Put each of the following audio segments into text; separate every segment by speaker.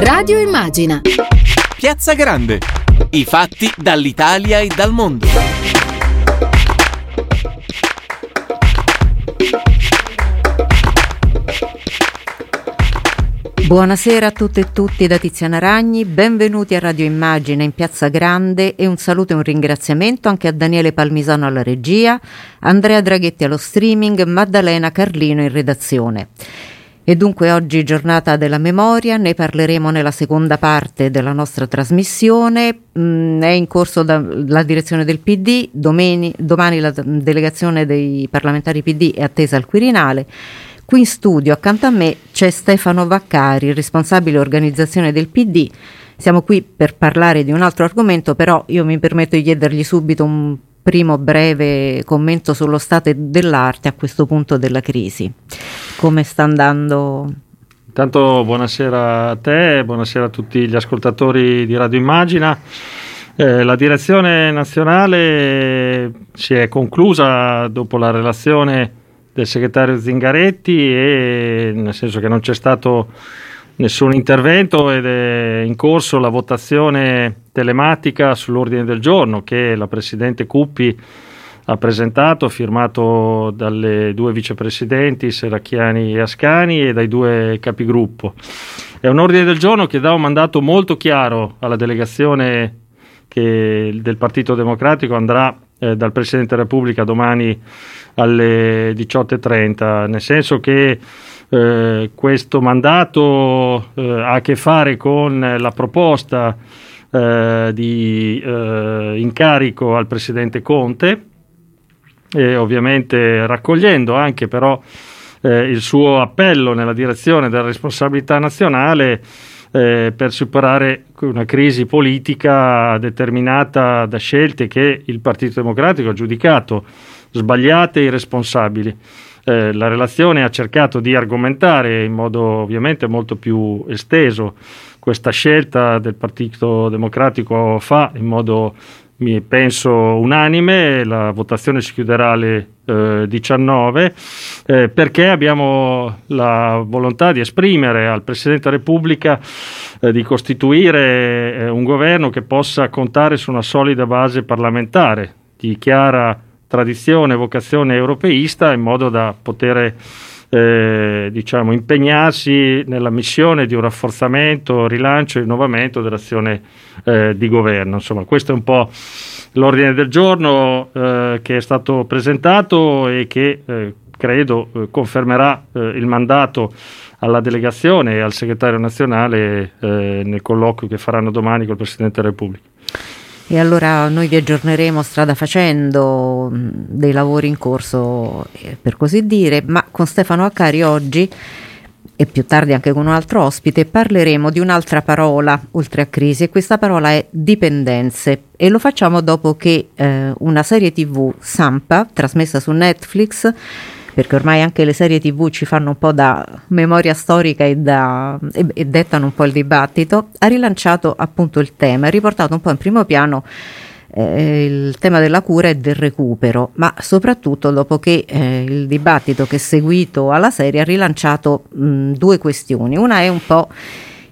Speaker 1: Radio Immagina.
Speaker 2: Piazza Grande. I fatti dall'Italia e dal mondo.
Speaker 3: Buonasera a tutte e tutti da Tiziana Ragni, benvenuti a Radio Immagine in Piazza Grande e un saluto e un ringraziamento anche a Daniele Palmisano alla regia, Andrea Draghetti allo streaming, Maddalena Carlino in redazione. E dunque oggi giornata della memoria, ne parleremo nella seconda parte della nostra trasmissione. Mm, è in corso da, la direzione del PD, domani, domani la delegazione dei parlamentari PD è attesa al Quirinale. Qui in studio accanto a me c'è Stefano Vaccari, responsabile organizzazione del PD. Siamo qui per parlare di un altro argomento, però io mi permetto di chiedergli subito un primo breve commento sullo stato dell'arte a questo punto della crisi. Come sta andando?
Speaker 4: Intanto buonasera a te, buonasera a tutti gli ascoltatori di Radio Immagina. Eh, la direzione nazionale si è conclusa dopo la relazione del segretario Zingaretti e nel senso che non c'è stato nessun intervento ed è in corso la votazione telematica sull'ordine del giorno che la Presidente Cuppi ha presentato, firmato dalle due vicepresidenti Seracchiani e Ascani e dai due capigruppo. È un ordine del giorno che dà un mandato molto chiaro alla delegazione che, del Partito Democratico andrà eh, dal Presidente della Repubblica domani alle 18.30, nel senso che eh, questo mandato eh, ha a che fare con la proposta eh, di eh, incarico al Presidente Conte e ovviamente raccogliendo anche però eh, il suo appello nella direzione della responsabilità nazionale eh, per superare una crisi politica determinata da scelte che il Partito Democratico ha giudicato sbagliate e irresponsabili. Eh, la relazione ha cercato di argomentare in modo ovviamente molto più esteso questa scelta del Partito Democratico fa in modo penso unanime, la votazione si chiuderà alle eh, 19 eh, perché abbiamo la volontà di esprimere al Presidente della Repubblica eh, di costituire eh, un governo che possa contare su una solida base parlamentare di chiara tradizione e vocazione europeista in modo da poter eh, diciamo, impegnarsi nella missione di un rafforzamento, rilancio e rinnovamento dell'azione eh, di governo. Insomma, questo è un po' l'ordine del giorno eh, che è stato presentato e che eh, credo eh, confermerà il mandato alla delegazione e al segretario nazionale nel colloquio che faranno domani col Presidente della Repubblica.
Speaker 3: E allora noi vi aggiorneremo strada facendo dei lavori in corso, eh, per così dire, ma con Stefano Accari oggi e più tardi anche con un altro ospite parleremo di un'altra parola oltre a crisi e questa parola è dipendenze. E lo facciamo dopo che eh, una serie tv Sampa trasmessa su Netflix perché ormai anche le serie tv ci fanno un po' da memoria storica e, da, e, e dettano un po' il dibattito, ha rilanciato appunto il tema, ha riportato un po' in primo piano eh, il tema della cura e del recupero, ma soprattutto dopo che eh, il dibattito che è seguito alla serie ha rilanciato mh, due questioni. Una è un po'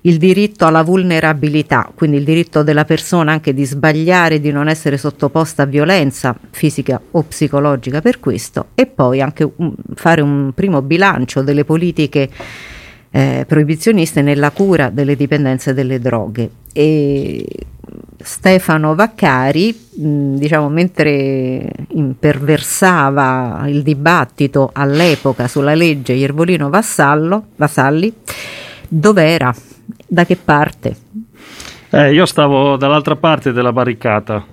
Speaker 3: il diritto alla vulnerabilità, quindi il diritto della persona anche di sbagliare, di non essere sottoposta a violenza fisica o psicologica per questo e poi anche un, fare un primo bilancio delle politiche eh, proibizioniste nella cura delle dipendenze delle droghe. E Stefano Vaccari, diciamo, mentre imperversava il dibattito all'epoca sulla legge Iervolino Vassallo, Vassalli, dov'era? Da che parte?
Speaker 4: Eh, io stavo dall'altra parte della barricata,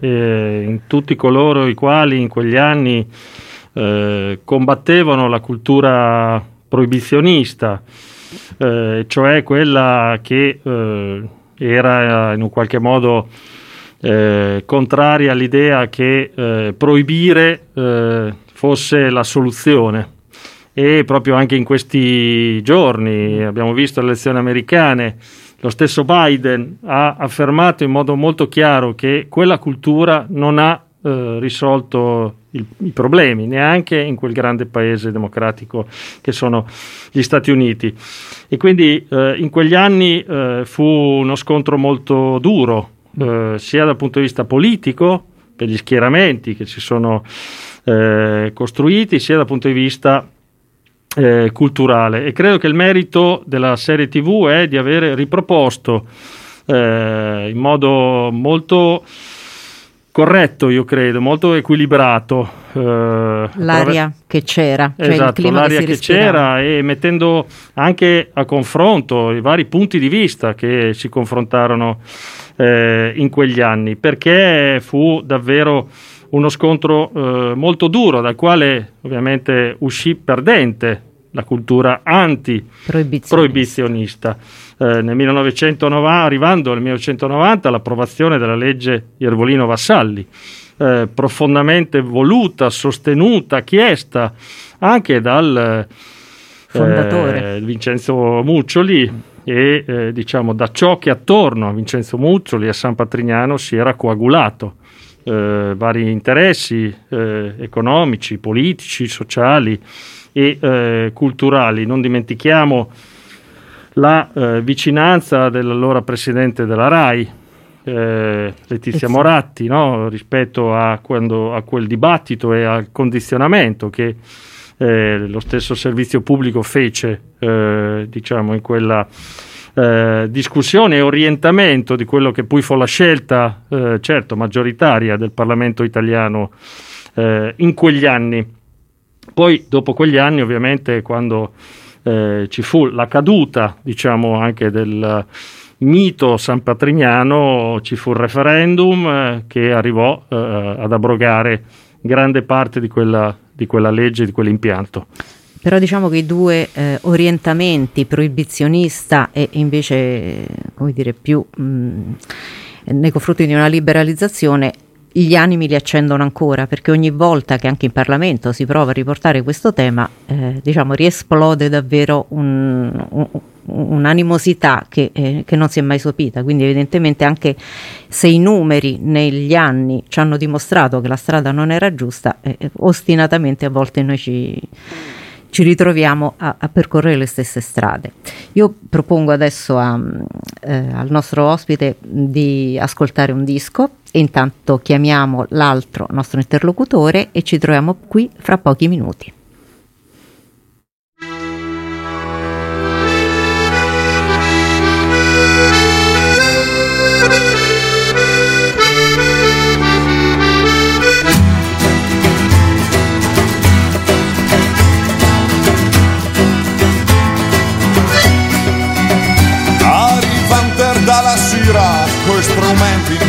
Speaker 4: eh, tutti coloro i quali in quegli anni eh, combattevano la cultura proibizionista, eh, cioè quella che eh, era in un qualche modo eh, contraria all'idea che proibire fosse la soluzione e proprio anche in questi giorni abbiamo visto le elezioni americane, lo stesso Biden ha affermato in modo molto chiaro che quella cultura non ha eh, risolto il, i problemi, neanche in quel grande paese democratico che sono gli Stati Uniti. E quindi eh, in quegli anni eh, fu uno scontro molto duro, eh, sia dal punto di vista politico, per gli schieramenti che si sono eh, costruiti, sia dal punto di vista eh, culturale. E credo che il merito della serie TV è di avere riproposto eh, in modo molto corretto, io credo, molto equilibrato.
Speaker 3: Eh, l'aria che c'era,
Speaker 4: cioè esatto, l'aria che, che c'era e mettendo anche a confronto i vari punti di vista che si confrontarono eh, in quegli anni, perché fu davvero uno scontro eh, molto duro, dal quale ovviamente uscì perdente la cultura anti-proibizionista. Eh, nel 1990, arrivando nel 1990 all'approvazione della legge Iervolino Vassalli, eh, profondamente voluta, sostenuta, chiesta anche dal
Speaker 3: fondatore
Speaker 4: eh, Vincenzo Muccioli e eh, diciamo da ciò che attorno a Vincenzo Muccioli e a San Patrignano si era coagulato. Eh, vari interessi eh, economici, politici, sociali e eh, culturali. Non dimentichiamo la eh, vicinanza dell'allora presidente della RAI, eh, Letizia Moratti, no? rispetto a, quando, a, quel dibattito e al condizionamento che eh, lo stesso servizio pubblico fece diciamo in quella eh, discussione e orientamento di quello che poi fu la scelta, eh, certo, maggioritaria del Parlamento italiano in quegli anni. Poi dopo quegli anni ovviamente quando eh, ci fu la caduta diciamo anche del mito San Patrignano ci fu il referendum eh, che arrivò eh, ad abrogare grande parte di quella, di quella legge, di quell'impianto.
Speaker 3: Però diciamo che i due eh, orientamenti, proibizionista e invece, come dire, più mh, nei confronti di una liberalizzazione, gli animi li accendono ancora perché ogni volta che anche in Parlamento si prova a riportare questo tema, eh, diciamo, riesplode davvero un, un, un'animosità che, eh, che, non si è mai sopita. Quindi, evidentemente, anche se i numeri negli anni ci hanno dimostrato che la strada non era giusta, eh, ostinatamente a volte noi ci ci ritroviamo a, a, percorrere le stesse strade. Io propongo adesso a, eh, al nostro ospite di ascoltare un disco e intanto chiamiamo l'altro nostro interlocutore e ci troviamo qui fra pochi minuti.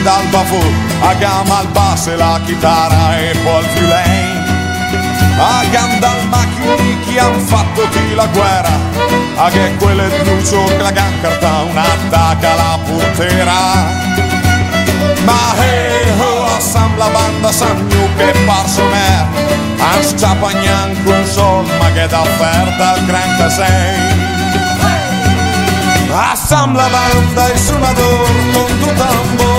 Speaker 1: Dal bafò, a gamba al basso e la chitarra e poi il violin. A gamba al macchini che han fatto qui la guerra, a che quelle truccio che la gan carta un'attacca la porterà. Ma hey ho, assembla banda Sagnu che parso me, an scappa neanche un sol, ma che d'offerta al gran casei. Assembla banda e suonador con tu tambore un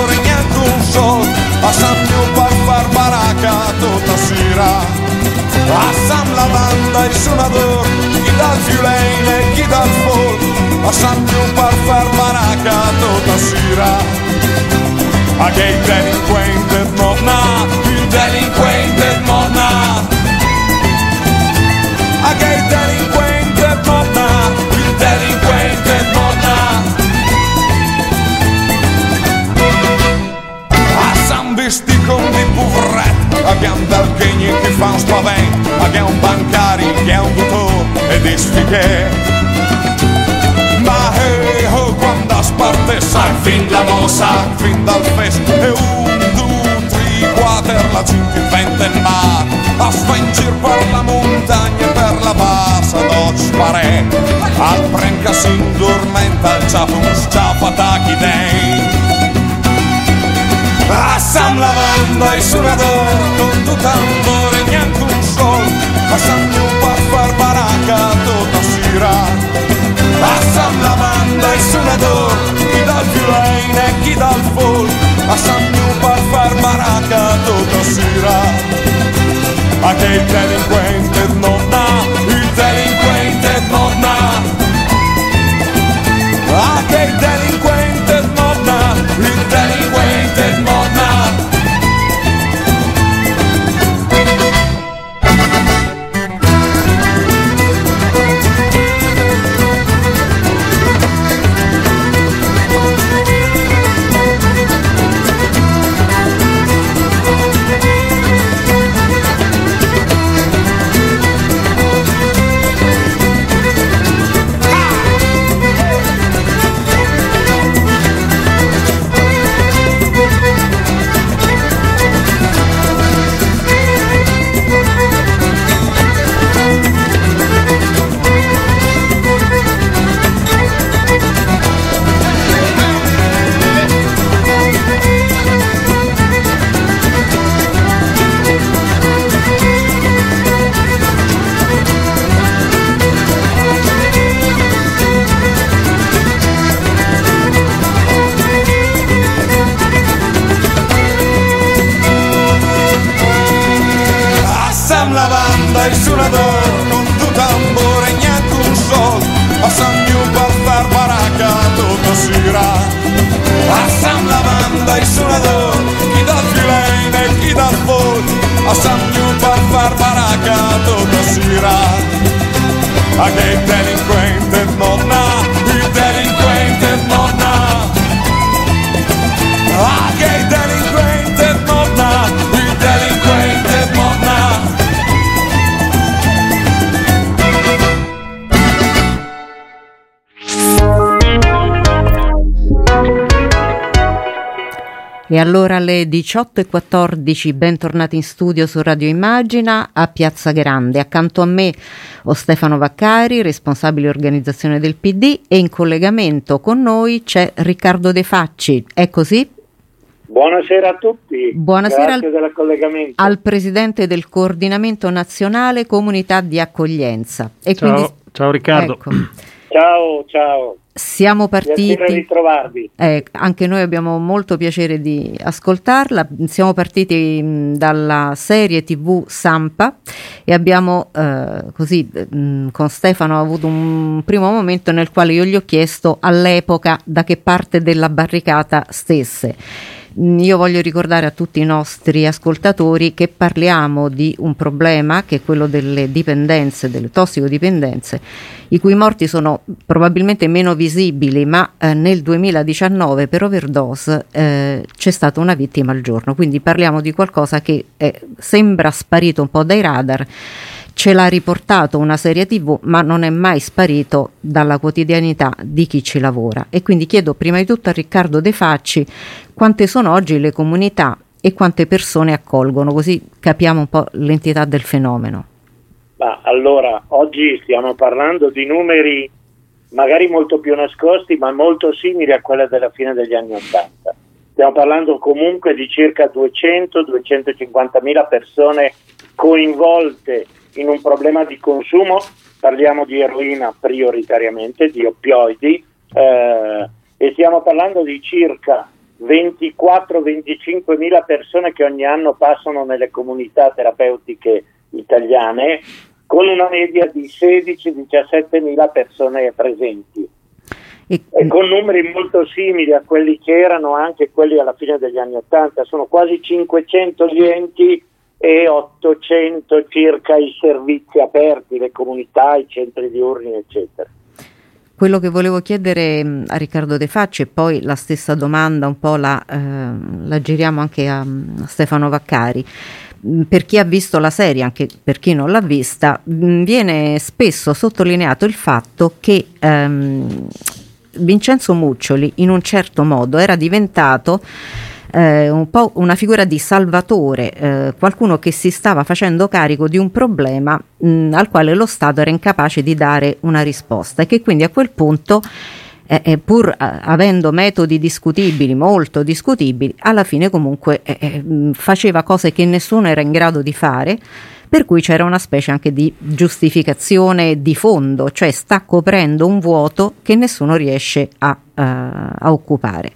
Speaker 1: sol a Sant Miu per far baraca tota sera. A Sant la banda i sonador chi dal violent e chi dal folk a Miu per far baraca tota sera. Aquell delinqüent et morna il poveretti, abbiamo dal chegni che fa un spavento, abbiamo bancari che un dottore e di sfighe. Ma hey ho quando sparte sai fin la mossa, fin dal fest e un, due, tre, quattro la gente vente mar, a sfangir per la montagna e per la bassa do spare, al prenca si indormenta il ciapo, sciapa tacchi dei. A San Lavanda e suonador con tu cuore e neanche un sol. A San Piupa far baracca tutta sera A San Lavanda e suonador chi dal violin e chi dal folk A San Piupa far baracca tutta sera A che il delinquente non ha
Speaker 3: E allora alle 18.14 bentornati in studio su Radio Immagina a Piazza Grande. Accanto a me ho Stefano Vaccari, responsabile organizzazione del PD e in collegamento con noi c'è Riccardo De Facci. È così?
Speaker 5: Buonasera a tutti.
Speaker 3: Buonasera al,
Speaker 5: del collegamento.
Speaker 3: al presidente del coordinamento nazionale comunità di accoglienza. E
Speaker 4: Ciao,
Speaker 3: quindi,
Speaker 4: ciao Riccardo.
Speaker 3: ecco,
Speaker 5: Ciao, ciao.
Speaker 3: siamo
Speaker 5: Piacere
Speaker 3: partiti.
Speaker 5: ritrovarvi.
Speaker 3: Eh, anche noi abbiamo molto piacere di ascoltarla. Siamo partiti mh, dalla serie TV Sampa e abbiamo eh, così mh, con Stefano avuto un primo momento nel quale io gli ho chiesto all'epoca da che parte della barricata stesse. Io voglio ricordare a tutti i nostri ascoltatori che parliamo di un problema che è quello delle dipendenze, delle tossicodipendenze, i cui morti sono probabilmente meno visibili, ma eh, nel 2019 per overdose eh, c'è stata una vittima al giorno, quindi parliamo di qualcosa che eh, sembra sparito un po' dai radar. Ce l'ha riportato una serie TV, ma non è mai sparito dalla quotidianità di chi ci lavora. E quindi chiedo prima di tutto a Riccardo De Facci quante sono oggi le comunità e quante persone accolgono, così capiamo un po' l'entità del fenomeno.
Speaker 5: Ma allora, oggi stiamo parlando di numeri magari molto più nascosti, ma molto simili a quelli della fine degli anni Ottanta. Stiamo parlando comunque di circa 200-250 mila persone coinvolte in un problema di consumo, parliamo di eroina prioritariamente, di oppioidi, eh, e stiamo parlando di circa 24-25 mila persone che ogni anno passano nelle comunità terapeutiche italiane con una media di 16-17 mila persone presenti.
Speaker 3: E,
Speaker 5: e con numeri molto simili a quelli che erano anche quelli alla fine degli anni 80, sono quasi 500 gli enti e 800 circa i servizi aperti, le comunità, i centri diurni, eccetera.
Speaker 3: Quello che volevo chiedere mh, a Riccardo De Facci e poi la stessa domanda un po' la, ehm, la giriamo anche a, a Stefano Vaccari. Mh, Per chi ha visto la serie, anche per chi non l'ha vista, viene spesso sottolineato il fatto che ehm, Vincenzo Muccioli in un certo modo era diventato eh, un po' una figura di salvatore, eh, qualcuno che si stava facendo carico di un problema mh, al quale lo Stato era incapace di dare una risposta e che quindi a quel punto, eh, eh, pur eh, avendo metodi discutibili, molto discutibili, alla fine comunque eh, eh, faceva cose che nessuno era in grado di fare. Per cui c'era una specie anche di giustificazione di fondo, cioè sta coprendo un vuoto che nessuno riesce a, eh, a occupare.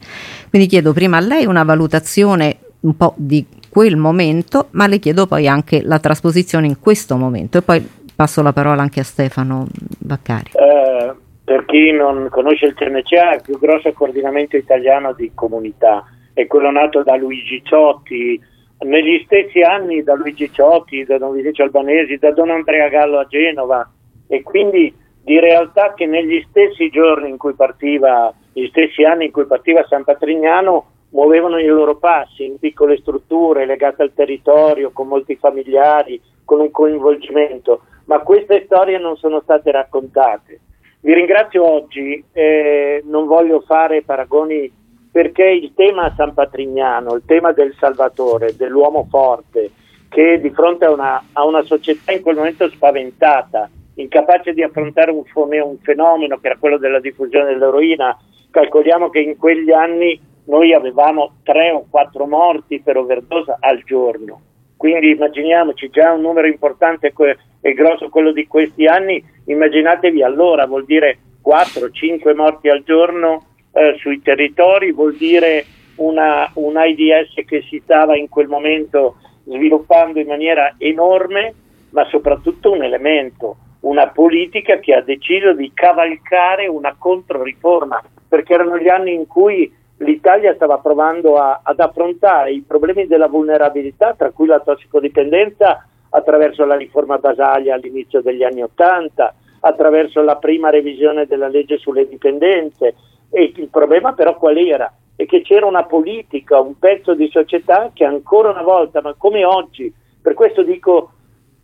Speaker 3: Quindi chiedo prima a lei una valutazione un po' di quel momento, ma le chiedo poi anche la trasposizione in questo momento. E poi passo la parola anche a Stefano Baccari.
Speaker 5: Eh, per chi non conosce il CNCA, è il più grosso coordinamento italiano di comunità, è quello nato da Luigi Ciotti, negli stessi anni da Luigi Ciotti, da Don Vinicio Albanesi, da Don Andrea Gallo a Genova. E quindi di realtà che negli stessi giorni in cui partiva, gli stessi anni in cui partiva San Patrignano, muovevano i loro passi in piccole strutture legate al territorio, con molti familiari, con un coinvolgimento, ma queste storie non sono state raccontate. Vi ringrazio oggi, eh, non voglio fare paragoni perché il tema San Patrignano, il tema del Salvatore, dell'uomo forte, che di fronte a una, a una società in quel momento spaventata, incapace di affrontare un, un fenomeno che era quello della diffusione dell'eroina, calcoliamo che in quegli anni noi avevamo tre o quattro morti per overdose al giorno. Quindi immaginiamoci già un numero importante e grosso quello di questi anni, immaginatevi allora, vuol dire 4-5 morti al giorno eh, sui territori, vuol dire una, un AIDS che si stava in quel momento sviluppando in maniera enorme, ma soprattutto un elemento, una politica che ha deciso di cavalcare una controriforma, perché erano gli anni in cui l'Italia stava provando a, ad affrontare i problemi della vulnerabilità, tra cui la tossicodipendenza, attraverso la riforma Basaglia all'inizio degli anni Ottanta, attraverso la prima revisione della legge sulle dipendenze. E il problema però qual era? È che c'era una politica, un pezzo di società che ancora una volta, ma come oggi, per questo dico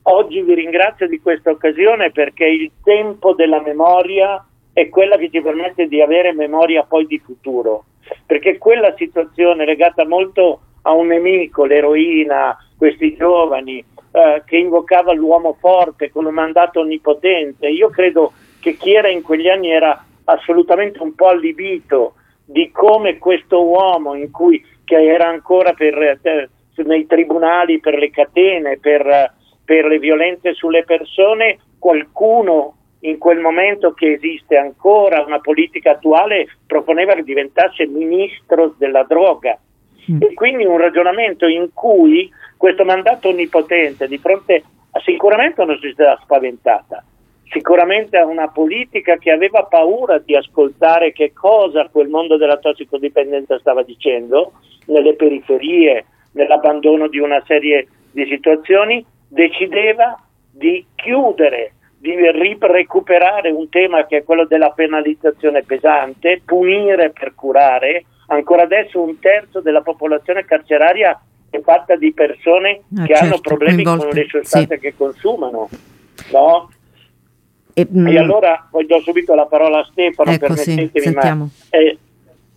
Speaker 5: oggi vi ringrazio di questa occasione perché il tempo della memoria è quella che ci permette di avere memoria poi di futuro, perché quella situazione legata molto a un nemico, l'eroina, questi giovani, eh, che invocava l'uomo forte con un mandato onnipotente, io credo che chi era in quegli anni era assolutamente un po' allibito di come questo uomo in cui, che era ancora per, eh, nei tribunali per le catene, per, per le violenze sulle persone, qualcuno in quel momento che esiste ancora una politica attuale proponeva che diventasse ministro della droga. Mm. E quindi un ragionamento in cui questo mandato onnipotente di fronte a sicuramente a una società spaventata, sicuramente a una politica che aveva paura di ascoltare che cosa quel mondo della tossicodipendenza stava dicendo nelle periferie, nell'abbandono di una serie di situazioni, decideva di chiudere di recuperare un tema che è quello della penalizzazione pesante, punire per curare. Ancora adesso un terzo della popolazione carceraria è fatta di persone ah, che certo, hanno problemi con le sostanze sì. che consumano. No? E, mm, e, allora poi do subito la parola a Stefano,
Speaker 3: ecco, permettetemi, sì, ma
Speaker 5: è,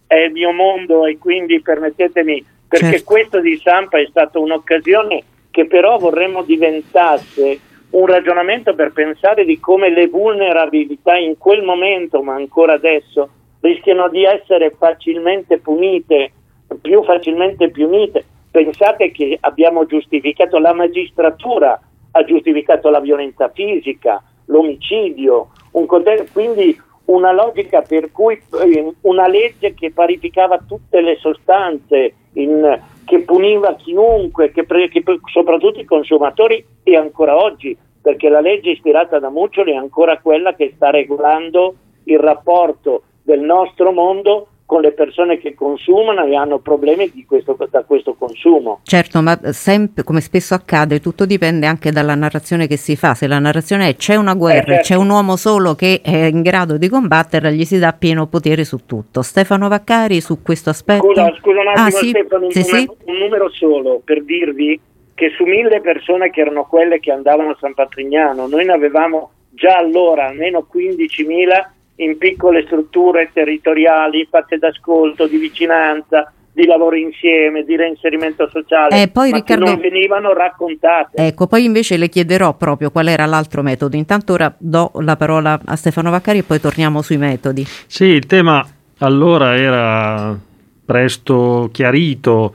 Speaker 5: è, il mio mondo e quindi permettetemi, perché certo. questo di Sampa è stata un'occasione che però vorremmo diventasse un ragionamento per pensare di come le vulnerabilità in quel momento, ma ancora adesso, rischiano di essere facilmente punite, più facilmente punite. Pensate che abbiamo giustificato la magistratura, ha giustificato la violenza fisica, l'omicidio, un, quindi una logica per cui eh, una legge che parificava tutte le sostanze, in, che puniva chiunque, che, che, soprattutto i consumatori e ancora oggi perché la legge ispirata da Muccioli è ancora quella che sta regolando il rapporto del nostro mondo con le persone che consumano e hanno problemi questo, da questo consumo.
Speaker 3: Certo, ma sempre, come spesso accade, tutto dipende anche dalla narrazione che si fa. Se la narrazione è c'è una guerra, eh, certo. c'è un uomo solo che è in grado di combatterla, gli si dà pieno potere su tutto. Stefano Vaccari su questo aspetto?
Speaker 5: Scusa, scusa un attimo ah, sì? Stefano, un, sì, numero, sì? un numero solo per dirvi che su mille persone che erano quelle che andavano a San Patrignano, noi ne avevamo già allora almeno 15.000 in piccole strutture territoriali fatte d'ascolto, di vicinanza, di lavoro insieme, di reinserimento sociale,
Speaker 3: eh, poi,
Speaker 5: ma
Speaker 3: Riccardo,
Speaker 5: non venivano raccontate.
Speaker 3: Ecco, poi invece le chiederò proprio qual era l'altro metodo. Intanto ora do la parola a Stefano Vaccari e poi torniamo sui metodi.
Speaker 4: Sì, il tema allora era presto chiarito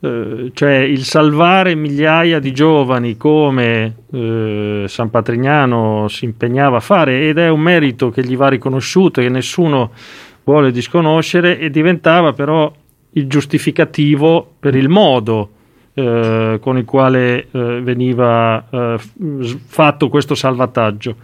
Speaker 4: eh, cioè il salvare migliaia di giovani come eh, San Patrignano si impegnava a fare ed è un merito che gli va riconosciuto e che nessuno vuole disconoscere e diventava però il giustificativo per il modo eh, con il quale eh, veniva eh, fatto questo salvataggio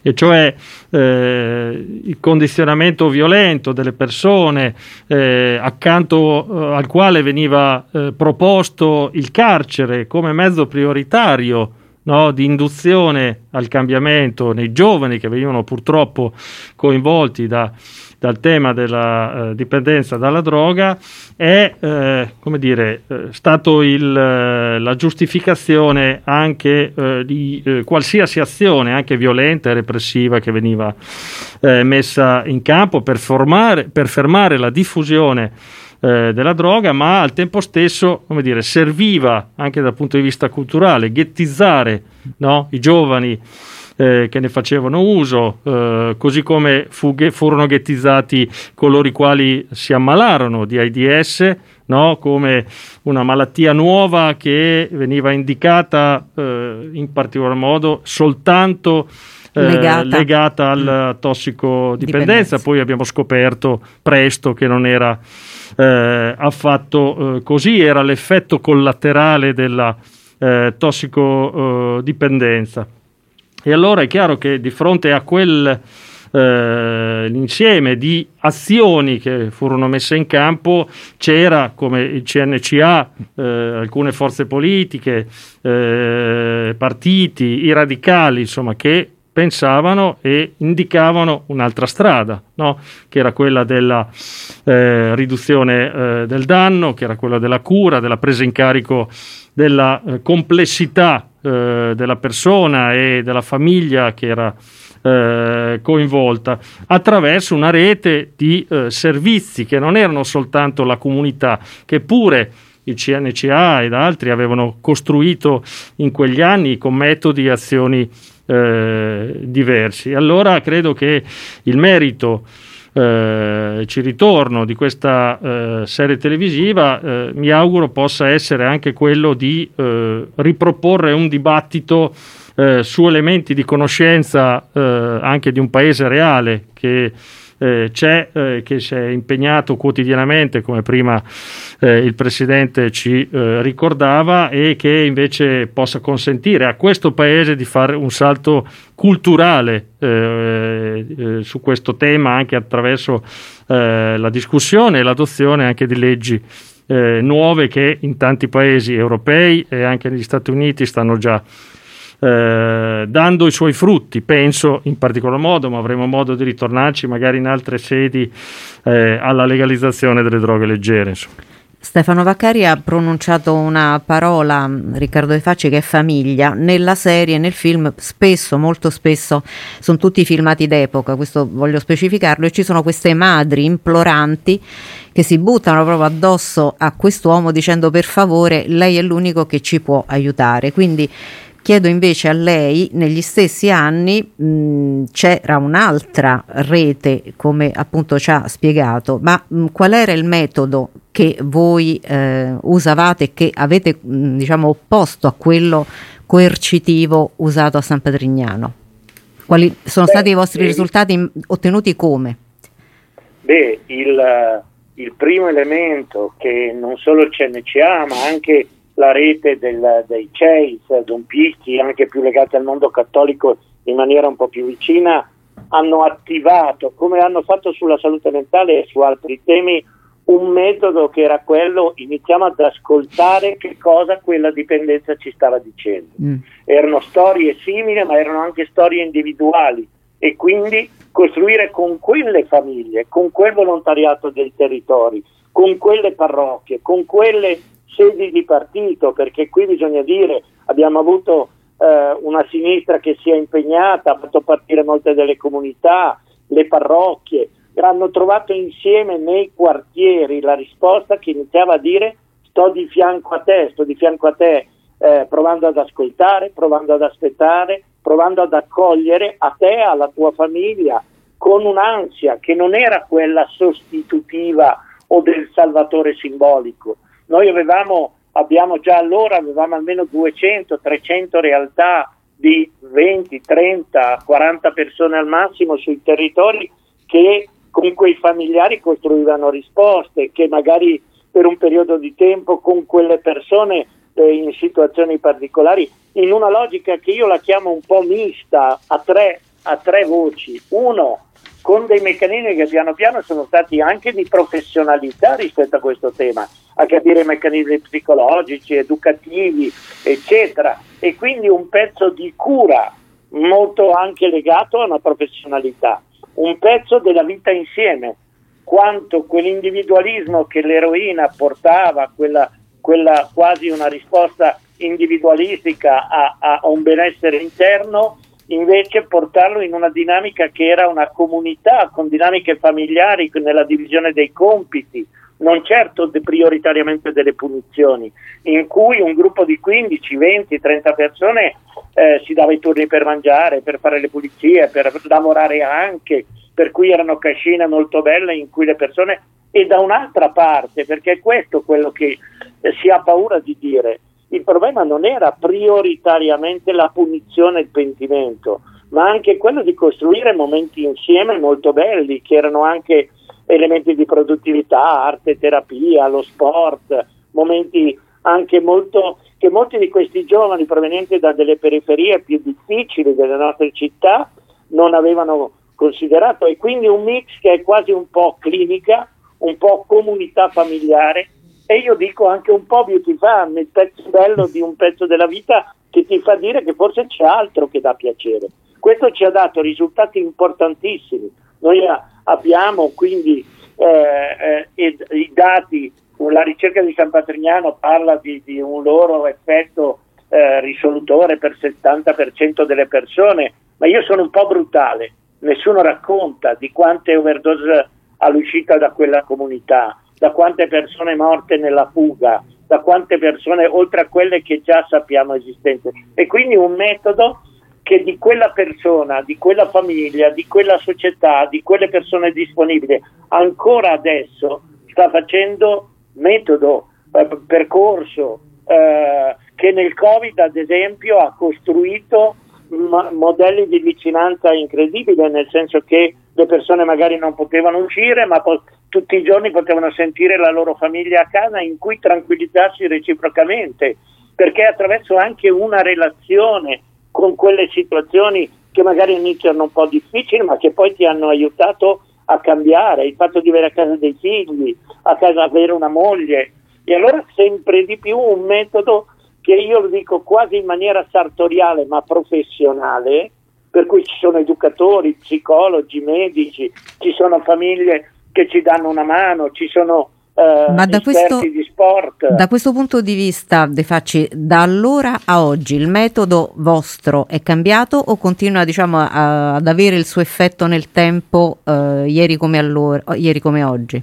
Speaker 4: e cioè eh, il condizionamento violento delle persone eh, accanto eh, al quale veniva eh, proposto il carcere come mezzo prioritario No, di induzione al cambiamento nei giovani che venivano purtroppo coinvolti da, dal tema della eh, dipendenza dalla droga è eh, dire, eh, stato il, eh, la giustificazione anche eh, di eh, qualsiasi azione, anche violenta e repressiva, che veniva messa in campo per, formare, per fermare la diffusione della droga, ma al tempo stesso come dire, serviva anche dal punto di vista culturale ghettizzare no, i giovani eh, che ne facevano uso, eh, così come fughe, furono ghettizzati coloro i quali si ammalarono di AIDS, no? come una malattia nuova che veniva indicata eh, in particolar modo soltanto eh, legata. legata alla mm. tossicodipendenza. Poi abbiamo scoperto presto che non era eh, affatto eh, così, era l'effetto collaterale della eh, tossicodipendenza. E allora è chiaro che di fronte a quel eh, l'insieme di azioni che furono messe in campo c'era come il CNCA, eh, alcune forze politiche, eh, partiti, i radicali, insomma, che pensavano e indicavano un'altra strada, no? che era quella della eh, riduzione eh, del danno, che era quella della cura, della presa in carico della eh, complessità della persona e della famiglia che era eh, coinvolta attraverso una rete di eh, servizi che non erano soltanto la comunità, che pure il CNCA ed altri avevano costruito in quegli anni con metodi e azioni eh, diversi. Allora credo che il merito eh, ci ritorno di questa eh, serie televisiva, eh, mi auguro possa essere anche quello di eh, riproporre un dibattito eh, su elementi di conoscenza anche di un paese reale che eh, c'è, eh, che si è impegnato quotidianamente, come prima eh, il Presidente ci eh, ricordava, e che invece possa consentire a questo Paese di fare un salto culturale su questo tema anche attraverso la discussione e l'adozione anche di leggi nuove che in tanti paesi europei e anche negli Stati Uniti stanno già eh, dando i suoi frutti, penso in particolar modo, ma avremo modo di ritornarci magari in altre sedi eh, alla legalizzazione delle droghe leggere. Insomma.
Speaker 3: Stefano Vaccari ha pronunciato una parola, Riccardo De Facci, che è famiglia. Nella serie, nel film, spesso, molto spesso, sono tutti filmati d'epoca, questo voglio specificarlo, e ci sono queste madri imploranti che si buttano proprio addosso a quest'uomo dicendo per favore, lei è l'unico che ci può aiutare. Quindi Chiedo invece a lei, negli stessi anni mh, c'era un'altra rete, come appunto ci ha spiegato, ma mh, qual era il metodo che voi eh, usavate che avete mh, diciamo opposto a quello coercitivo usato a San Patrignano? Quali sono Beh, stati i vostri eh, risultati ottenuti come?
Speaker 5: Beh, il, il primo elemento che non solo il CNCA ma anche la rete del, dei Chase, Don Picchi, anche più legati al mondo cattolico in maniera un po' più vicina, hanno attivato, come hanno fatto sulla salute mentale e su altri temi, un metodo che era quello, iniziamo ad ascoltare che cosa quella dipendenza ci stava dicendo. Mm. Erano storie simili, ma erano anche storie individuali e quindi costruire con quelle famiglie, con quel volontariato dei territori, con quelle parrocchie, con quelle sedi di partito, perché qui bisogna dire abbiamo avuto eh, una sinistra che si è impegnata, ha fatto partire molte delle comunità, le parrocchie, hanno trovato insieme nei quartieri. La risposta che iniziava a dire sto di fianco a te, sto di fianco a te, eh, provando ad ascoltare, provando ad aspettare, provando ad accogliere a te, alla tua famiglia, con un'ansia che non era quella sostitutiva o del salvatore simbolico, noi avevamo, abbiamo già allora, avevamo almeno 200, 300 realtà di 20, 30, 40 persone al massimo sui territori che con quei familiari costruivano risposte, che magari per un periodo di tempo con quelle persone eh, in situazioni particolari, in una logica che io la chiamo un po' mista, a tre, a tre voci. Uno, con dei meccanismi che piano piano sono stati anche di professionalità rispetto a questo tema, a capire meccanismi psicologici, educativi, eccetera, e quindi un pezzo di cura molto anche legato a una professionalità, un pezzo della vita insieme, quanto quell'individualismo che l'eroina portava, quella, quella quasi una risposta individualistica a, a un benessere interno, invece portarlo in una dinamica che era una comunità con dinamiche familiari nella divisione dei compiti, non certo de prioritariamente delle punizioni, in cui un gruppo di 15, 20, 30 persone eh, si dava i turni per mangiare, per fare le pulizie, per lavorare anche, per cui erano cascine molto belle in cui le persone e da un'altra parte, perché è questo quello che eh, si ha paura di dire, il problema non era prioritariamente la punizione e il pentimento, ma anche quello di costruire momenti insieme molto belli, che erano anche elementi di produttività, arte, terapia, lo sport, momenti anche molto, che molti di questi giovani provenienti da delle periferie più difficili delle nostre città non avevano considerato e quindi un mix che è quasi un po' clinica, un po' comunità familiare e io dico anche un po' beauty fan, il pezzo bello di un pezzo della vita che ti fa dire che forse c'è altro che dà piacere. Questo ci ha dato risultati importantissimi. Noi abbiamo quindi eh, eh, i dati, la ricerca di San Patrignano parla di, di un loro effetto eh, risolutore per il 70% delle persone, ma io sono un po' brutale, nessuno racconta di quante overdose all'uscita da quella comunità, da quante persone morte nella fuga, da quante persone oltre a quelle che già sappiamo esistenti. E quindi un metodo che di quella persona, di quella famiglia, di quella società, di quelle persone disponibili, ancora adesso sta facendo metodo, eh, percorso, eh, che nel Covid ad esempio ha costruito ma- modelli di vicinanza incredibili, nel senso che le persone magari non potevano uscire, ma po- tutti i giorni potevano sentire la loro famiglia a casa in cui tranquillizzarsi reciprocamente, perché attraverso anche una relazione con quelle situazioni che magari iniziano un po' difficili, ma che poi ti hanno aiutato a cambiare, il fatto di avere a casa dei figli, a casa avere una moglie, e allora sempre di più un metodo che io lo dico quasi in maniera sartoriale ma professionale, per cui ci sono educatori, psicologi, medici, ci sono famiglie che ci danno una mano, ci sono eh,
Speaker 3: Ma da questo,
Speaker 5: di sport.
Speaker 3: Da questo punto di vista, De Facci, da allora a oggi il metodo vostro è cambiato o continua diciamo, a, ad avere il suo effetto nel tempo eh, ieri, come allora, ieri come oggi?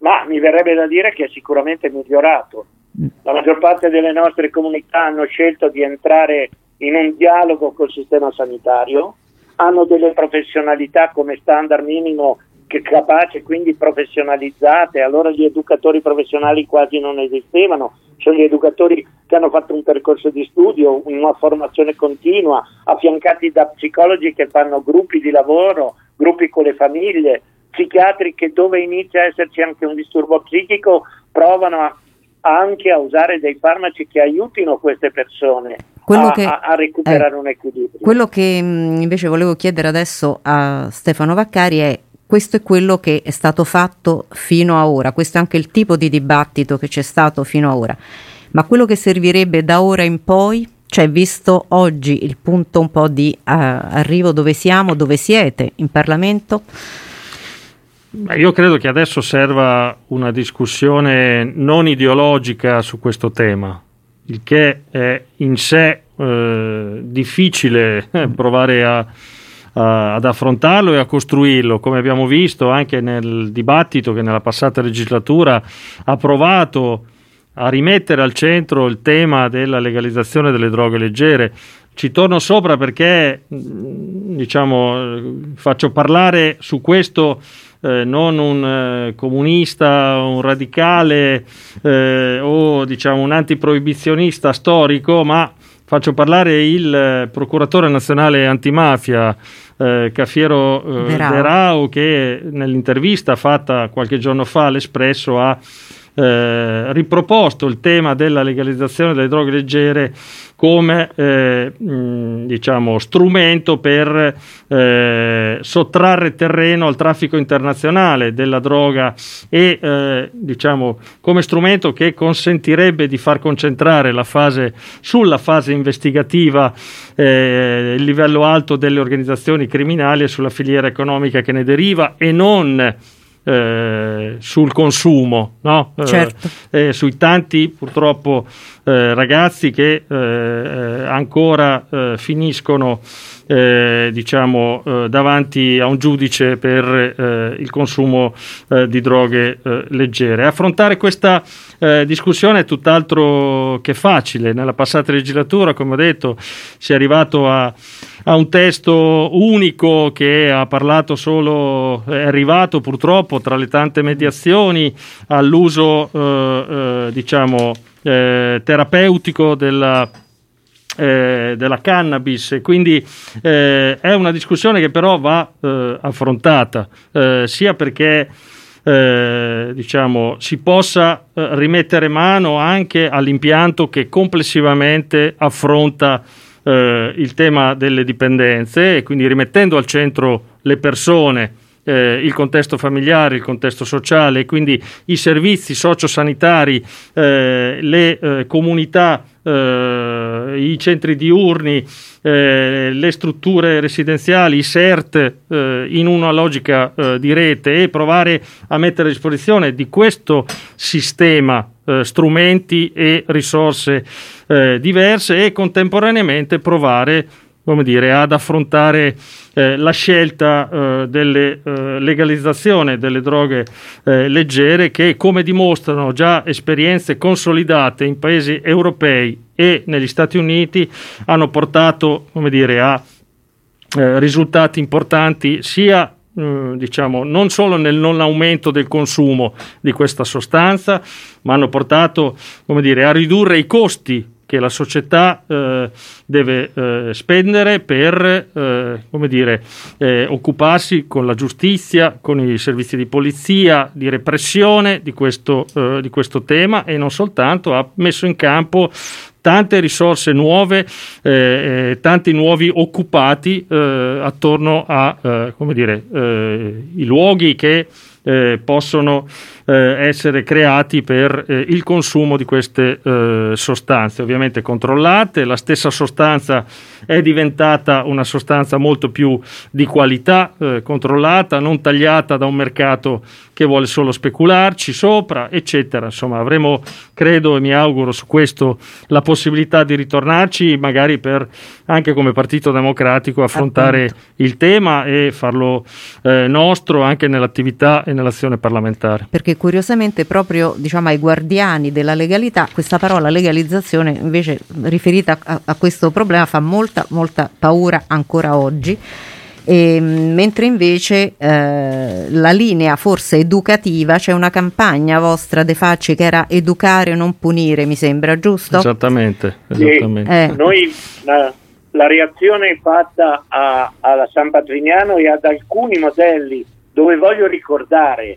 Speaker 5: Ma mi verrebbe da dire che è sicuramente migliorato. Mm. La maggior parte delle nostre comunità hanno scelto di entrare in un dialogo col sistema sanitario, hanno delle professionalità come standard minimo capace, quindi professionalizzate, allora gli educatori professionali quasi non esistevano, sono gli educatori che hanno fatto un percorso di studio, una formazione continua, affiancati da psicologi che fanno gruppi di lavoro, gruppi con le famiglie, psichiatri che dove inizia a esserci anche un disturbo psichico provano a, anche a usare dei farmaci che aiutino queste persone. A, che, a, recuperare eh, un equilibrio.
Speaker 3: Quello che mh, invece volevo chiedere adesso a Stefano Vaccari è questo è quello che è stato fatto fino a ora, questo è anche il tipo di dibattito che c'è stato fino a ora, ma quello che servirebbe da ora in poi, cioè visto oggi il punto un po' di uh, arrivo dove siamo, dove siete in Parlamento?
Speaker 4: Io credo che adesso serva una discussione non ideologica su questo tema, il che è in sé eh, difficile provare a ad affrontarlo e a costruirlo, come abbiamo visto anche nel dibattito che nella passata legislatura ha provato a rimettere al centro il tema della legalizzazione delle droghe leggere. Ci torno sopra perché diciamo, faccio parlare su questo eh, non un eh, comunista, un radicale eh, o diciamo, un antiproibizionista storico, ma faccio parlare il eh, procuratore nazionale antimafia eh, Cafiero eh, Derao che nell'intervista fatta qualche giorno fa all'Espresso ha eh, riproposto il tema della legalizzazione delle droghe leggere come eh, mh, diciamo, strumento per eh, sottrarre terreno al traffico internazionale della droga e eh, diciamo, come strumento che consentirebbe di far concentrare la fase, sulla fase investigativa eh, il livello alto delle organizzazioni criminali e sulla filiera economica che ne deriva e non eh, sul consumo, no?
Speaker 3: Eh, certo.
Speaker 4: eh, sui tanti purtroppo eh, ragazzi che ancora finiscono diciamo, davanti a un giudice per il consumo di droghe leggere. Affrontare questa discussione è tutt'altro che facile. Nella passata legislatura, come ho detto, si è arrivato a ha un testo unico che ha parlato solo, è arrivato purtroppo tra le tante mediazioni all'uso eh, eh, diciamo eh, terapeutico della, eh, della cannabis. Quindi eh, è una discussione che però va eh, affrontata sia perché eh, diciamo, si possa eh, rimettere mano anche all'impianto che complessivamente affronta eh, il tema delle dipendenze e quindi rimettendo al centro le persone eh, il contesto familiare, il contesto sociale, quindi i servizi sociosanitari, eh, le eh, comunità, eh, i centri diurni, eh, le strutture residenziali, i CERT, eh, in una logica di rete e provare a mettere a disposizione di questo sistema strumenti e risorse diverse e contemporaneamente provare come dire, ad affrontare eh, la scelta eh, delle eh, legalizzazione delle droghe eh, leggere che, come dimostrano già esperienze consolidate in paesi europei e negli Stati Uniti, hanno portato dire, a eh, risultati importanti sia mm, diciamo, non solo nel non aumento del consumo di questa sostanza, ma hanno portato dire, a ridurre i costi che la società eh, deve eh, spendere per eh, dire, eh, occuparsi con la giustizia, con i servizi di polizia, di repressione di questo, eh, di questo tema e non soltanto, ha messo in campo tante risorse nuove, eh, tanti nuovi occupati attorno a come dire, i luoghi che possono eh, essere creati per eh, il consumo di queste eh, sostanze, ovviamente controllate. La stessa sostanza è diventata una sostanza molto più di qualità, eh, controllata, non tagliata da un mercato che vuole solo specularci sopra, eccetera. Insomma, avremo, credo e mi auguro su questo, la possibilità di ritornarci, magari per anche come Partito Democratico affrontare Appunto. il tema e farlo eh, nostro anche nell'attività e nell'azione parlamentare.
Speaker 3: Perché curiosamente proprio diciamo, ai guardiani della legalità questa parola legalizzazione invece riferita a, a questo problema fa molta molta paura ancora oggi e, ehm, mentre invece eh, la linea forse educativa c'è una campagna vostra De Facci che era educare non punire mi sembra giusto?
Speaker 4: esattamente, esattamente.
Speaker 5: Eh. noi la, la, reazione fatta a, alla San Patrignano e ad alcuni modelli dove voglio ricordare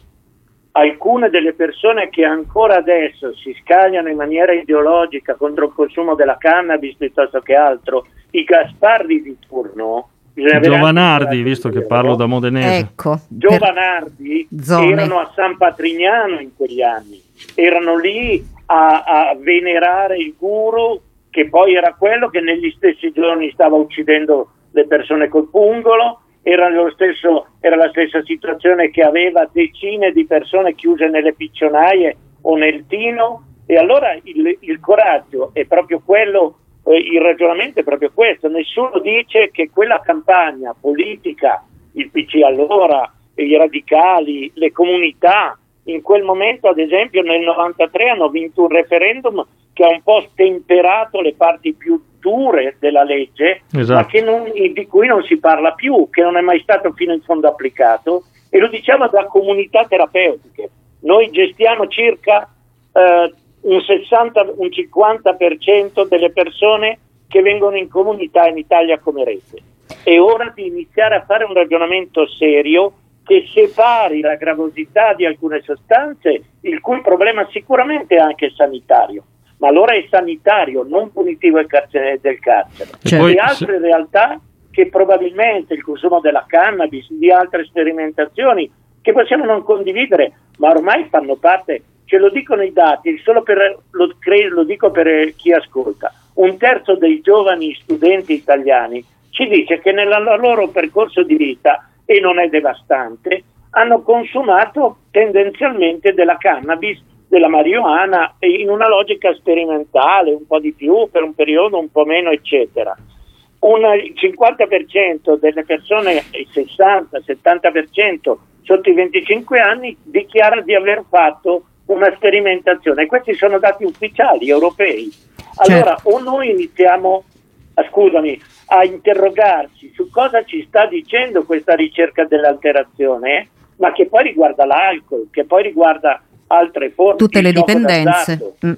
Speaker 5: alcune delle persone che ancora adesso si scagliano in maniera ideologica contro il consumo della cannabis piuttosto che altro, i Gasparri di turno.
Speaker 4: Giovanardi, visto che parlo da Modenese.
Speaker 3: Ecco,
Speaker 5: Giovanardi erano a San Patrignano in quegli anni, erano lì a, a venerare il guru che poi era quello che negli stessi giorni stava uccidendo le persone col pungolo era, stesso, era, la stessa situazione che aveva decine di persone chiuse nelle piccionaie o nel tino. E allora il, il coraggio è proprio quello, eh, il ragionamento è proprio questo, nessuno dice che quella campagna politica, il PC allora, i radicali, le comunità, in quel momento ad esempio nel 93 hanno vinto un referendum che ha un po' stemperato le parti più dure della legge, esatto. ma non, di cui non si parla più, che non è mai stato fino in fondo applicato, e lo diciamo da comunità terapeutiche. Noi gestiamo circa eh, un 60, un 50% delle persone che vengono in comunità in Italia come rete. È ora di iniziare a fare un ragionamento serio che separi la gravosità di alcune sostanze, il cui problema sicuramente è anche sanitario, ma allora è sanitario, non punitivo del carcere. Del carcere. Cioè, e altre se... realtà che probabilmente il consumo della cannabis, di altre sperimentazioni che possiamo non condividere, ma ormai fanno parte, ce lo dicono i dati, solo per, lo, lo dico per chi ascolta, un terzo dei giovani studenti italiani ci dice che nel loro percorso di vita, e non è devastante, hanno consumato tendenzialmente della cannabis della marijuana in una logica sperimentale, un po' di più per un periodo, un po' meno, eccetera. Un 50% delle persone, il 60-70% sotto i 25 anni dichiara di aver fatto una sperimentazione. Questi sono dati ufficiali europei. Allora, certo. o noi iniziamo, ah, scusami, a interrogarci su cosa ci sta dicendo questa ricerca dell'alterazione, ma che poi riguarda l'alcol, che poi riguarda altre forme
Speaker 3: tutte le dipendenze. Mm.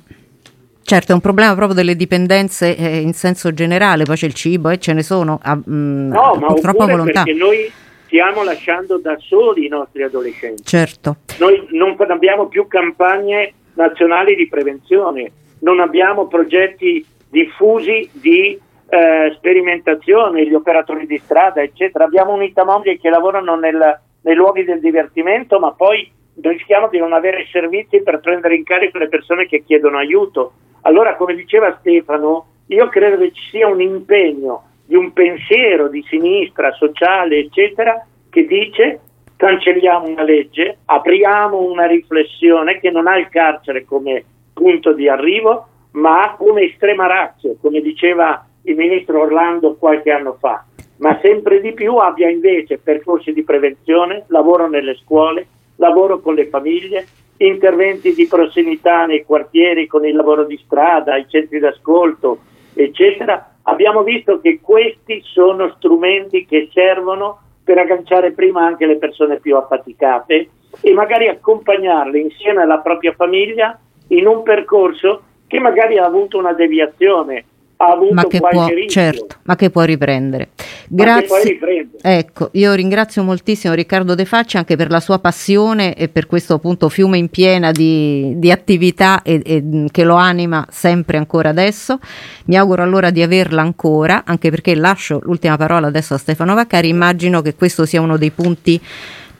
Speaker 3: Certo, è un problema proprio delle dipendenze eh, in senso generale, poi c'è il cibo e ce ne sono a,
Speaker 5: mm, no, ma
Speaker 3: purtroppo
Speaker 5: volontà. Perché noi stiamo lasciando da soli i nostri adolescenti.
Speaker 3: Certo.
Speaker 5: Noi non abbiamo più campagne nazionali di prevenzione, non abbiamo progetti diffusi di eh, sperimentazione, gli operatori di strada, eccetera. Abbiamo unità mobili che lavorano nel, nei luoghi del divertimento, ma poi rischiamo di non avere servizi per prendere in carico le persone che chiedono aiuto. Allora, come diceva Stefano, io credo che ci sia un impegno di un pensiero di sinistra, sociale, eccetera, che dice cancelliamo una legge, apriamo una riflessione che non ha il carcere come punto di arrivo, ma come estrema razza, come diceva il ministro Orlando qualche anno fa, ma sempre di più abbia invece percorsi di prevenzione, lavoro nelle scuole, lavoro con le famiglie, interventi di prossimità nei quartieri con il lavoro di strada, i centri d'ascolto, eccetera. Abbiamo visto che questi sono strumenti che servono per agganciare prima anche le persone più affaticate e magari accompagnarle insieme alla propria famiglia in un percorso che magari ha avuto una deviazione ha avuto
Speaker 3: ma che può, certo, ma che può riprendere. Grazie. Ecco, io ringrazio moltissimo Riccardo De Facci anche per la sua passione e per questo appunto fiume in piena di, di attività e, e, che lo anima sempre ancora adesso. Mi auguro allora di averla ancora, anche perché lascio l'ultima parola adesso a Stefano Vaccari. Immagino che questo sia uno dei punti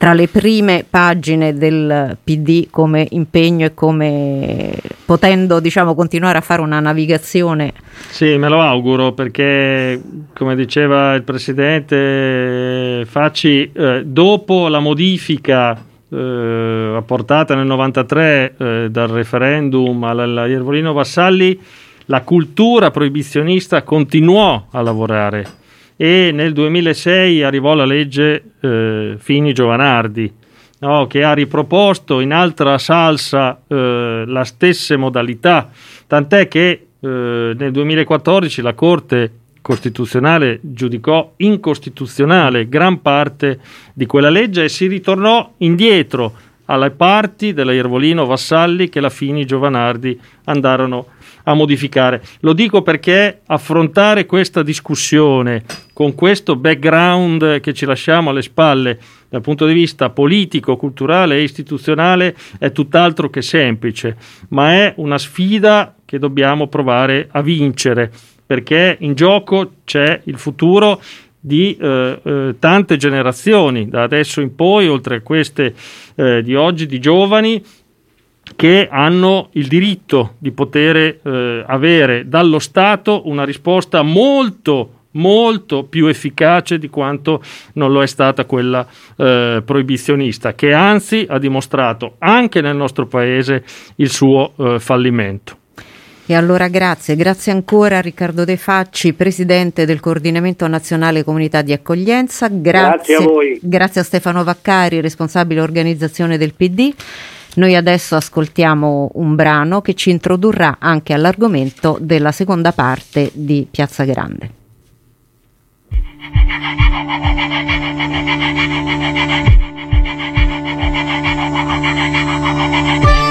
Speaker 3: tra le prime pagine del PD come impegno e come potendo diciamo continuare a fare una navigazione.
Speaker 4: Sì me lo auguro perché come diceva il presidente Facci eh, dopo la modifica eh, apportata nel 93 eh, dal referendum alla Iervolino Vassalli la cultura proibizionista continuò a lavorare e nel 2006 arrivò la legge eh, Fini Giovanardi no, che ha riproposto in altra salsa eh, la stessa modalità, tant'è che eh, nel 2014 la Corte Costituzionale giudicò incostituzionale gran parte di quella legge e si ritornò indietro alle parti della Iervolino Vassalli che la Fini Giovanardi andarono a modificare. Lo dico perché affrontare questa discussione con questo background che ci lasciamo alle spalle dal punto di vista politico, culturale e istituzionale è tutt'altro che semplice, ma è una sfida che dobbiamo provare a vincere perché in gioco c'è il futuro di eh, eh, tante generazioni, da adesso in poi, oltre a queste eh, di oggi, di giovani che hanno il diritto di poter eh, avere dallo Stato una risposta molto molto più efficace di quanto non lo è stata quella eh, proibizionista, che anzi ha dimostrato anche nel nostro paese il suo eh, fallimento.
Speaker 3: E allora grazie, grazie ancora a Riccardo De Facci, Presidente del Coordinamento Nazionale Comunità di Accoglienza, grazie, grazie a voi. Grazie a Stefano Vaccari, responsabile organizzazione del PD. Noi adesso ascoltiamo un brano che ci introdurrà anche all'argomento della seconda parte di Piazza Grande.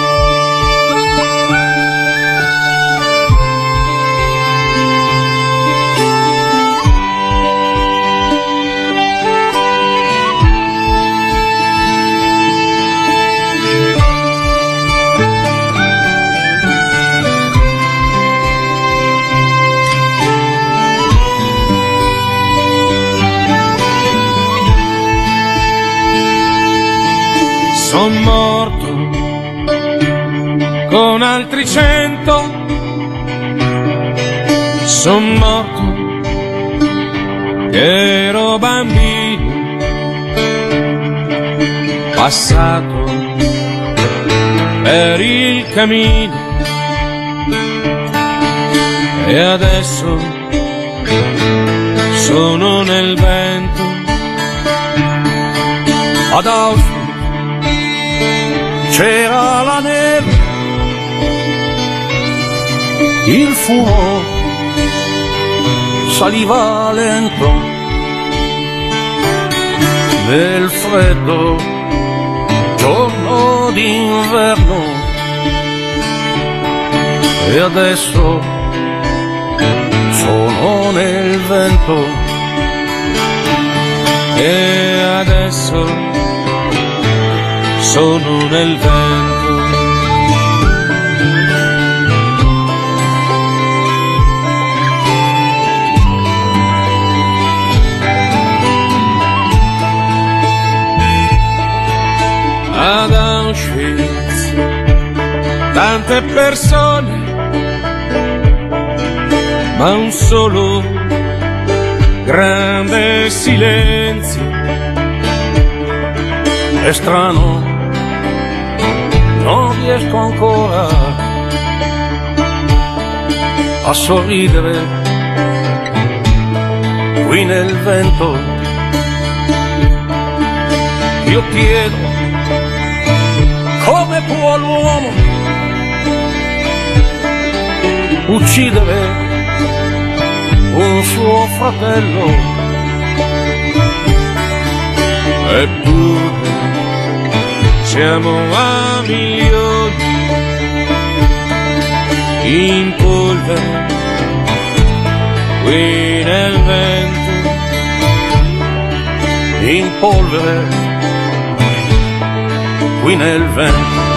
Speaker 6: son morto con altri cento, son morto ero bambino, passato per il cammino e adesso sono nel vento. Ad Auschwitz c'era la neve, il fumo saliva lento nel freddo giorno d'inverno. E adesso sono nel vento. E adesso sono nel vento. Ad Auschwitz tante persone, ma un solo grande silenzio. È strano, riesco ancora a sorridere qui nel vento. Io chiedo come può l'uomo uccidere un suo fratello. Eppure siamo a milioni in polvere qui nel vento, in polvere qui nel vento.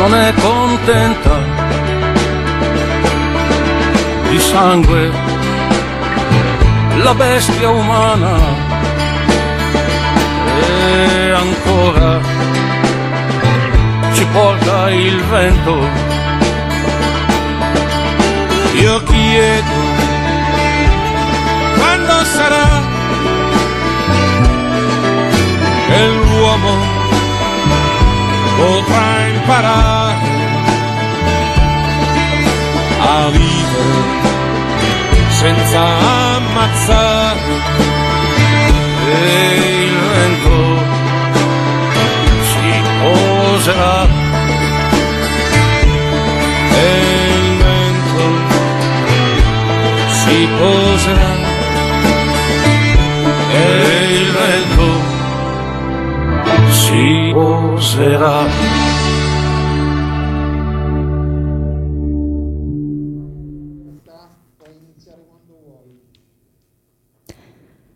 Speaker 6: Non è contenta di sangue. La bestia umana e ancora ci porta il vento. Io chiedo quando sarà che l'uomo potrà imparare a vivere senza ammazzare. E il vento si poserà si poserà e il vento si poserà.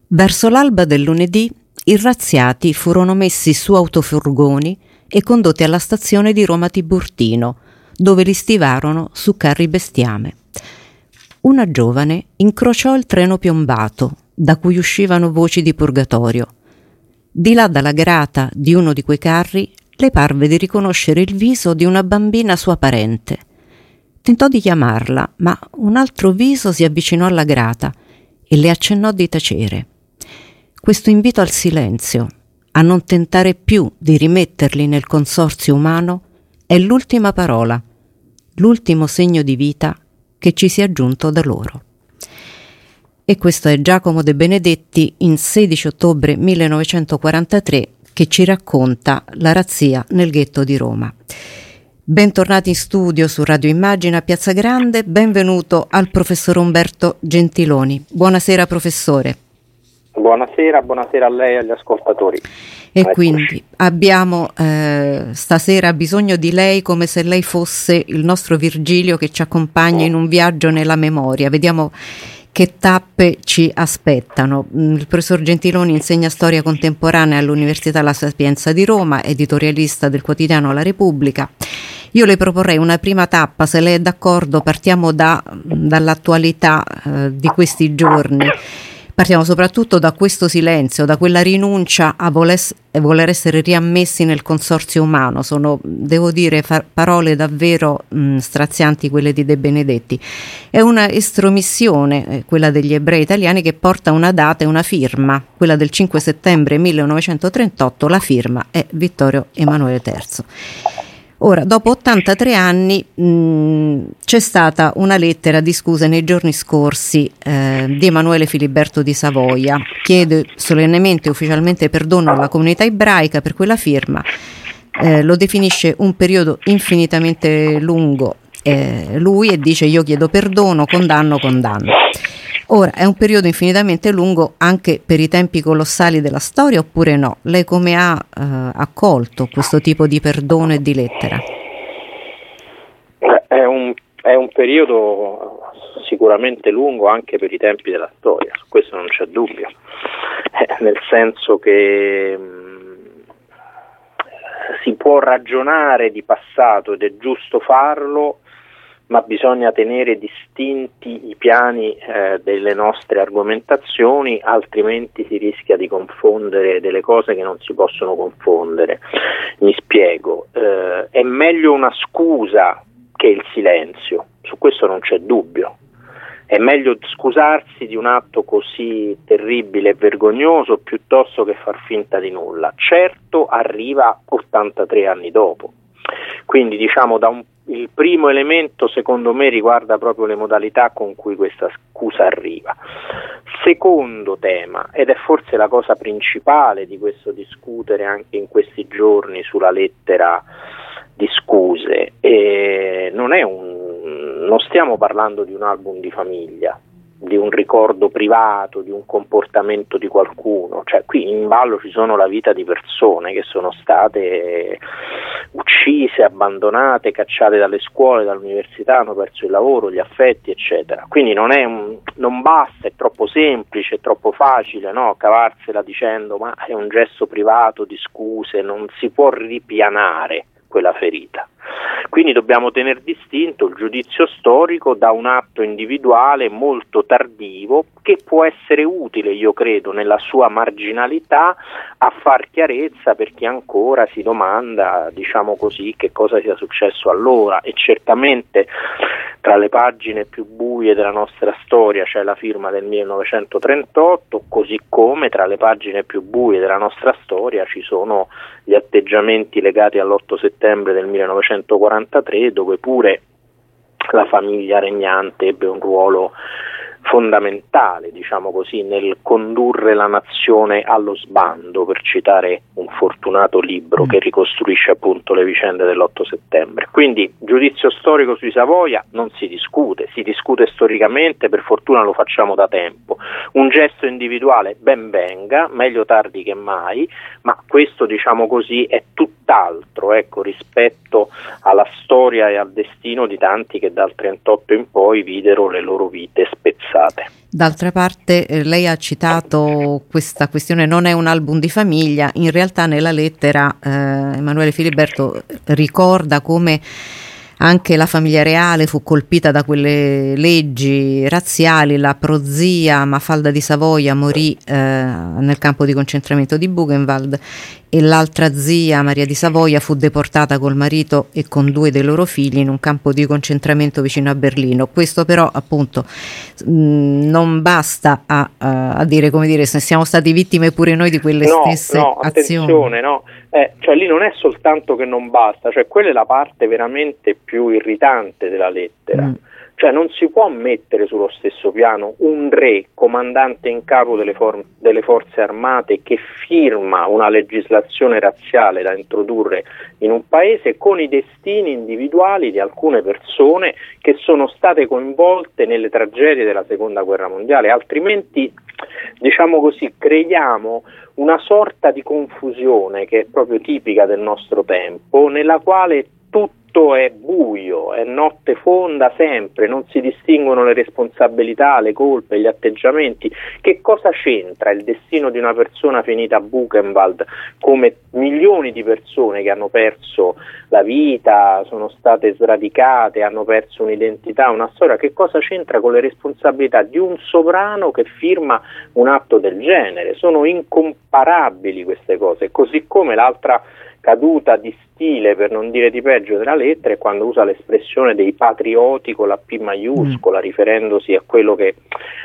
Speaker 3: Verso l'alba del lunedì i razziati furono messi su autofurgoni e condotti alla stazione di Roma Tiburtino, dove li stivarono su carri bestiame. Una giovane incrociò il treno piombato, da cui uscivano voci di purgatorio. Di là dalla grata di uno di quei carri le parve di riconoscere il viso di una bambina sua parente. Tentò di chiamarla, ma un altro viso si avvicinò alla grata e le accennò di tacere. Questo invito al silenzio, a non tentare più di rimetterli nel consorzio umano, è l'ultima parola, l'ultimo segno di vita che ci sia giunto da loro. E questo è Giacomo De Benedetti in 16 ottobre 1943 che ci racconta la razzia nel ghetto di Roma. Bentornati in studio su Radio Immagina Piazza Grande, benvenuto al professor Umberto Gentiloni. Buonasera professore.
Speaker 7: Buonasera, buonasera a lei e agli ascoltatori.
Speaker 3: E
Speaker 7: Eccoci.
Speaker 3: quindi abbiamo eh, stasera bisogno di lei come se lei fosse il nostro Virgilio che ci accompagna in un viaggio nella memoria. Vediamo che tappe ci aspettano. Mm, Il professor Gentiloni insegna storia contemporanea all'Università La Sapienza di Roma, editorialista del quotidiano La Repubblica. Io le proporrei una prima tappa, se lei è d'accordo, partiamo da- dall'attualità eh, di questi giorni. Partiamo soprattutto da questo silenzio, da quella rinuncia a voler essere riammessi nel consorzio umano. Sono, devo dire, fa- parole davvero mh, strazianti quelle di De Benedetti. È una estromissione, eh, quella degli ebrei italiani, che porta una data e una firma, quella del 5 settembre 1938, la firma è Vittorio Emanuele III. Ora, dopo 83 anni mh, c'è stata una lettera di scusa nei giorni scorsi eh, di Emanuele Filiberto di Savoia. Chiede solennemente e ufficialmente perdono alla comunità ebraica per quella firma. Eh, lo definisce un periodo infinitamente lungo eh, lui e dice io chiedo perdono, condanno, condanno. Ora è un periodo infinitamente lungo anche per i tempi colossali della storia oppure no? Lei come ha eh, accolto questo tipo di perdono e di lettera?
Speaker 7: È un, è un periodo sicuramente lungo anche per i tempi della storia, su questo non c'è dubbio, eh, nel senso che mh, si può ragionare di passato ed è giusto farlo ma bisogna tenere distinti i piani eh, delle nostre argomentazioni, altrimenti si rischia di confondere delle cose che non si possono confondere. Mi spiego, eh, è meglio una scusa che il silenzio, su questo non c'è dubbio. È meglio scusarsi di un atto così terribile e vergognoso piuttosto che far finta di nulla. Certo arriva 83 anni dopo. Quindi diciamo da un il primo elemento secondo me riguarda proprio le modalità con cui questa scusa arriva. Secondo tema, ed è forse la cosa principale di questo discutere anche in questi giorni sulla lettera di scuse, eh, non, un, non stiamo parlando di un album di famiglia, di un ricordo privato, di un comportamento di qualcuno, cioè qui in ballo ci sono la vita di persone che sono state uccise, abbandonate, cacciate dalle scuole, dall'università, hanno perso il lavoro, gli affetti, eccetera. Quindi non, un, non basta, è troppo semplice, è troppo facile no? cavarsela dicendo ma è un gesto privato di scuse, non si può ripianare quella ferita. Quindi dobbiamo tenere distinto il giudizio storico da un atto individuale molto tardivo che può essere utile, io credo, nella sua marginalità a far chiarezza per chi ancora si domanda, diciamo così, che cosa sia successo allora. E certamente tra le pagine più buie della nostra storia c'è la firma del 1938, così come tra le pagine più buie della nostra storia ci sono gli atteggiamenti legati all'8 settembre del 1940 1943 dove pure la famiglia regnante ebbe un ruolo fondamentale, diciamo così, nel condurre la nazione allo sbando, per citare un fortunato libro mm. che ricostruisce appunto le vicende dell'8 settembre. Quindi giudizio storico sui Savoia non si discute, si discute storicamente, per fortuna lo facciamo da tempo. Un gesto individuale ben venga, meglio tardi che mai, ma questo diciamo così è tutt'altro ecco, rispetto alla storia e al destino di tanti che dal 38 in poi videro le loro vite spezzate passate.
Speaker 3: D'altra parte eh, lei ha citato questa questione non è un album di famiglia, in realtà nella lettera eh, Emanuele Filiberto ricorda come anche la famiglia reale fu colpita da quelle leggi razziali, la prozia Mafalda di Savoia morì eh, nel campo di concentramento di Buchenwald e l'altra zia Maria di Savoia fu deportata col marito e con due dei loro figli in un campo di concentramento vicino a Berlino. Questo però appunto mh, non basta a, a, dire come dire se siamo stati vittime pure noi di quelle
Speaker 7: no,
Speaker 3: stesse
Speaker 7: no,
Speaker 3: azioni.
Speaker 7: No. Eh, cioè lì non è soltanto che non basta, cioè quella è la parte veramente più irritante della lettera. Mm cioè non si può mettere sullo stesso piano un re, comandante in capo delle, for- delle, forze armate, che firma una legislazione razziale da introdurre in un paese con i destini individuali di alcune persone che sono state coinvolte nelle tragedie della seconda guerra mondiale, altrimenti diciamo così creiamo una sorta di confusione che è proprio tipica del nostro tempo, nella quale tutti tutto è buio, è notte fonda sempre, non si distinguono le responsabilità, le colpe, gli atteggiamenti. Che cosa c'entra il destino di una persona finita a Buchenwald come milioni di persone che hanno perso la vita, sono state sradicate, hanno perso un'identità, una storia? Che cosa c'entra con le responsabilità di un sovrano che firma un atto del genere? Sono incomparabili queste cose, così come l'altra caduta di stile, per non dire di peggio, della lettera è quando usa l'espressione dei patrioti con la P maiuscola, mm. riferendosi a quello che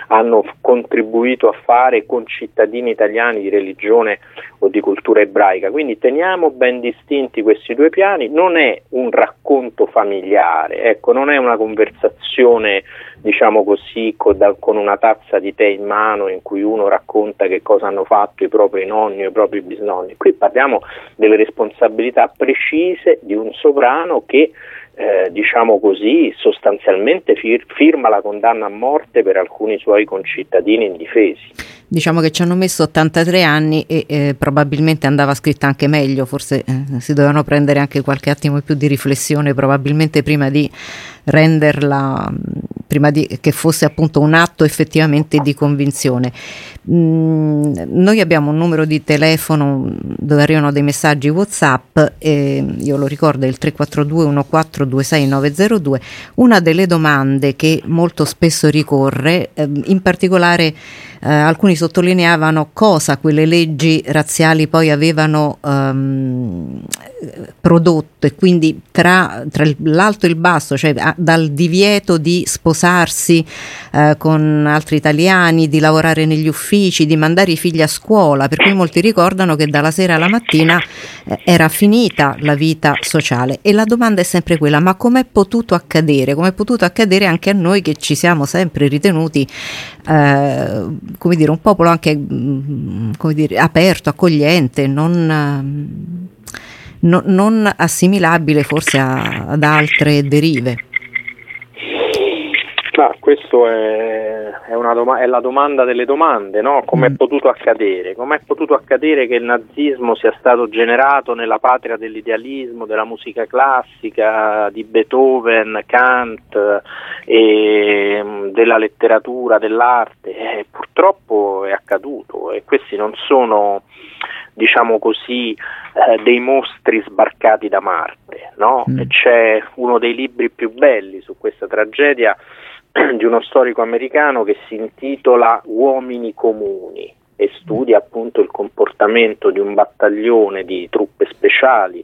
Speaker 7: hanno contribuito a fare concittadini italiani di religione o di cultura ebraica. Quindi teniamo ben distinti questi due piani, non è un racconto familiare, ecco, non è una conversazione diciamo così, con, con, una tazza di tè in mano in cui uno racconta che cosa hanno fatto i propri nonni o i propri bisnonni. Qui parliamo delle responsabilità precise di un sovrano che eh, diciamo così, sostanzialmente fir- firma la condanna a morte per alcuni suoi concittadini indifesi.
Speaker 3: Diciamo che ci hanno messo 83 anni e eh, probabilmente andava scritta anche meglio, forse eh, si dovevano prendere anche qualche attimo più di riflessione, probabilmente prima di renderla, prima di, che fosse appunto un atto effettivamente di convinzione. Mm, noi abbiamo un numero di telefono dove arrivano dei messaggi WhatsApp, io lo ricordo, è il 342 1426902. Una delle domande che molto spesso ricorre, eh, in particolare eh, alcuni sottolineavano cosa quelle leggi razziali poi avevano um, prodotto e quindi tra, tra, l'alto e il basso, cioè a, dal divieto di sposarsi eh, con altri italiani, di lavorare negli uffici, di mandare i figli a scuola, per cui molti ricordano che dalla sera alla mattina eh, era finita la vita sociale e la domanda è sempre quella, ma com'è potuto accadere? Com'è potuto accadere anche a noi che ci siamo sempre ritenuti eh, come dire, un popolo anche mm, come dire, aperto, accogliente, non, non, non assimilabile forse a, ad altre derive.
Speaker 7: Ma questo è, è, doma- è, la domanda delle domande, no? Come è mm. potuto accadere? Come è potuto accadere che il nazismo sia stato generato nella patria dell'idealismo, della musica classica, di Beethoven, Kant, e, mm, della letteratura, dell'arte? Eh, purtroppo è accaduto e questi non sono diciamo così, eh, dei mostri sbarcati da Marte. No? Mm. C'è uno dei libri più belli su questa tragedia di uno storico americano che si intitola Uomini comuni e studia appunto il comportamento di un battaglione di truppe speciali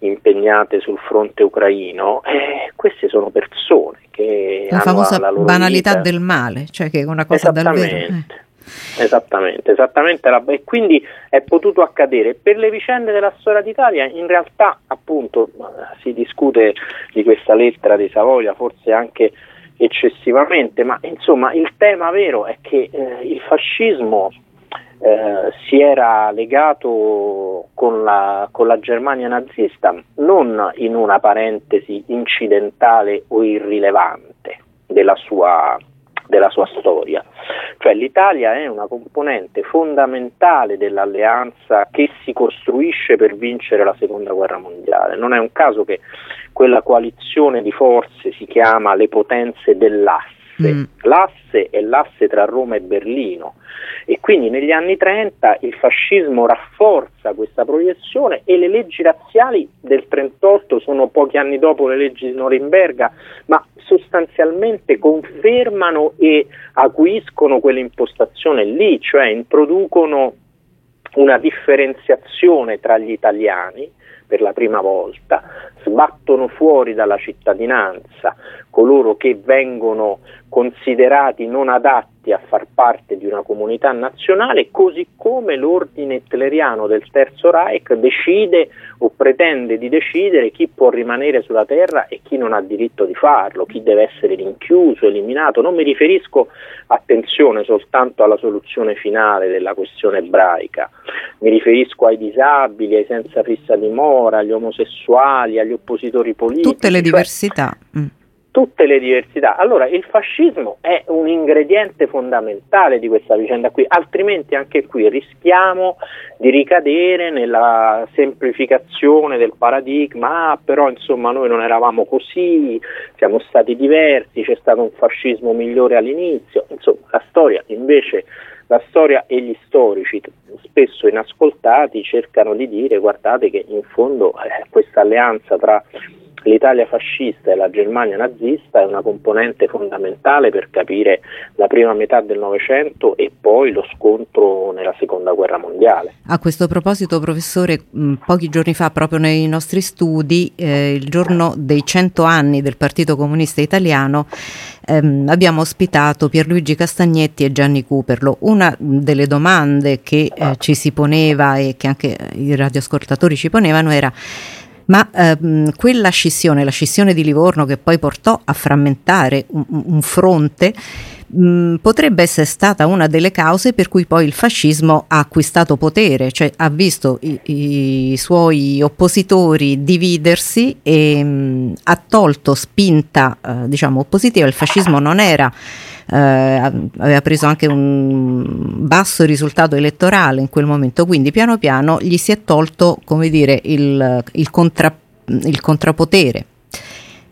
Speaker 7: impegnate sul fronte ucraino e queste sono persone che
Speaker 3: la famosa
Speaker 7: la
Speaker 3: banalità
Speaker 7: vita.
Speaker 3: del male, cioè che è una cosa davvero eh.
Speaker 7: Esattamente, esattamente, e quindi è potuto accadere. Per le vicende della storia d'Italia in realtà appunto si discute di questa lettera di Savoia, forse anche eccessivamente, ma insomma il tema vero è che eh, il fascismo eh, si era legato con la, con la, Germania nazista non in una parentesi incidentale o irrilevante della sua, della sua storia, cioè l'Italia è una componente fondamentale dell'alleanza che si costruisce per vincere la seconda guerra mondiale, non è un caso che quella coalizione di forze si chiama le potenze dell'asse. Mm. L'asse è l'asse tra Roma e Berlino e quindi negli anni 30 il fascismo rafforza questa proiezione e le leggi razziali del 38 sono pochi anni dopo le leggi di Norimberga, ma sostanzialmente confermano e acuiscono quell'impostazione lì, cioè introducono una differenziazione tra gli italiani per la prima volta, sbattono fuori dalla cittadinanza coloro che vengono considerati non adatti a far parte di una comunità nazionale, così come l'ordine hitleriano del Terzo Reich decide o pretende di decidere chi può rimanere sulla terra e chi non ha diritto di farlo, chi deve essere rinchiuso, eliminato. Non mi riferisco, attenzione, soltanto alla soluzione finale della questione ebraica, mi riferisco ai disabili, ai senza fissa dimora, agli omosessuali, agli oppositori politici.
Speaker 3: Tutte le cioè diversità.
Speaker 7: Mm tutte le diversità. Allora il fascismo è un ingrediente fondamentale di questa vicenda qui, altrimenti anche qui rischiamo di ricadere nella semplificazione del paradigma, ah, però insomma noi non eravamo così, siamo stati diversi, c'è stato un fascismo migliore all'inizio, insomma la storia invece la storia e gli storici, spesso inascoltati, cercano di dire guardate che in fondo eh, questa alleanza tra l'Italia fascista e la Germania nazista è una componente fondamentale per capire la prima metà del Novecento e poi lo scontro nella seconda guerra mondiale.
Speaker 3: A questo proposito, professore, mh, pochi giorni fa, proprio nei nostri studi, eh, il giorno dei cento anni del Partito Comunista Italiano, ehm, abbiamo ospitato Pierluigi Castagnetti e Gianni Cuperlo. Una delle domande che eh, ci si poneva e che anche i radioascoltatori ci ponevano era ma ehm, quella scissione, la scissione di Livorno che poi portò a frammentare un, un fronte, mh, potrebbe essere stata una delle cause per cui poi il fascismo ha acquistato potere, cioè ha visto i, i suoi oppositori dividersi e mh, ha tolto spinta eh, diciamo oppositiva, il fascismo non era aveva preso anche un basso risultato elettorale in quel momento, quindi piano piano gli si è tolto, come dire, il, il, contra, il contrapotere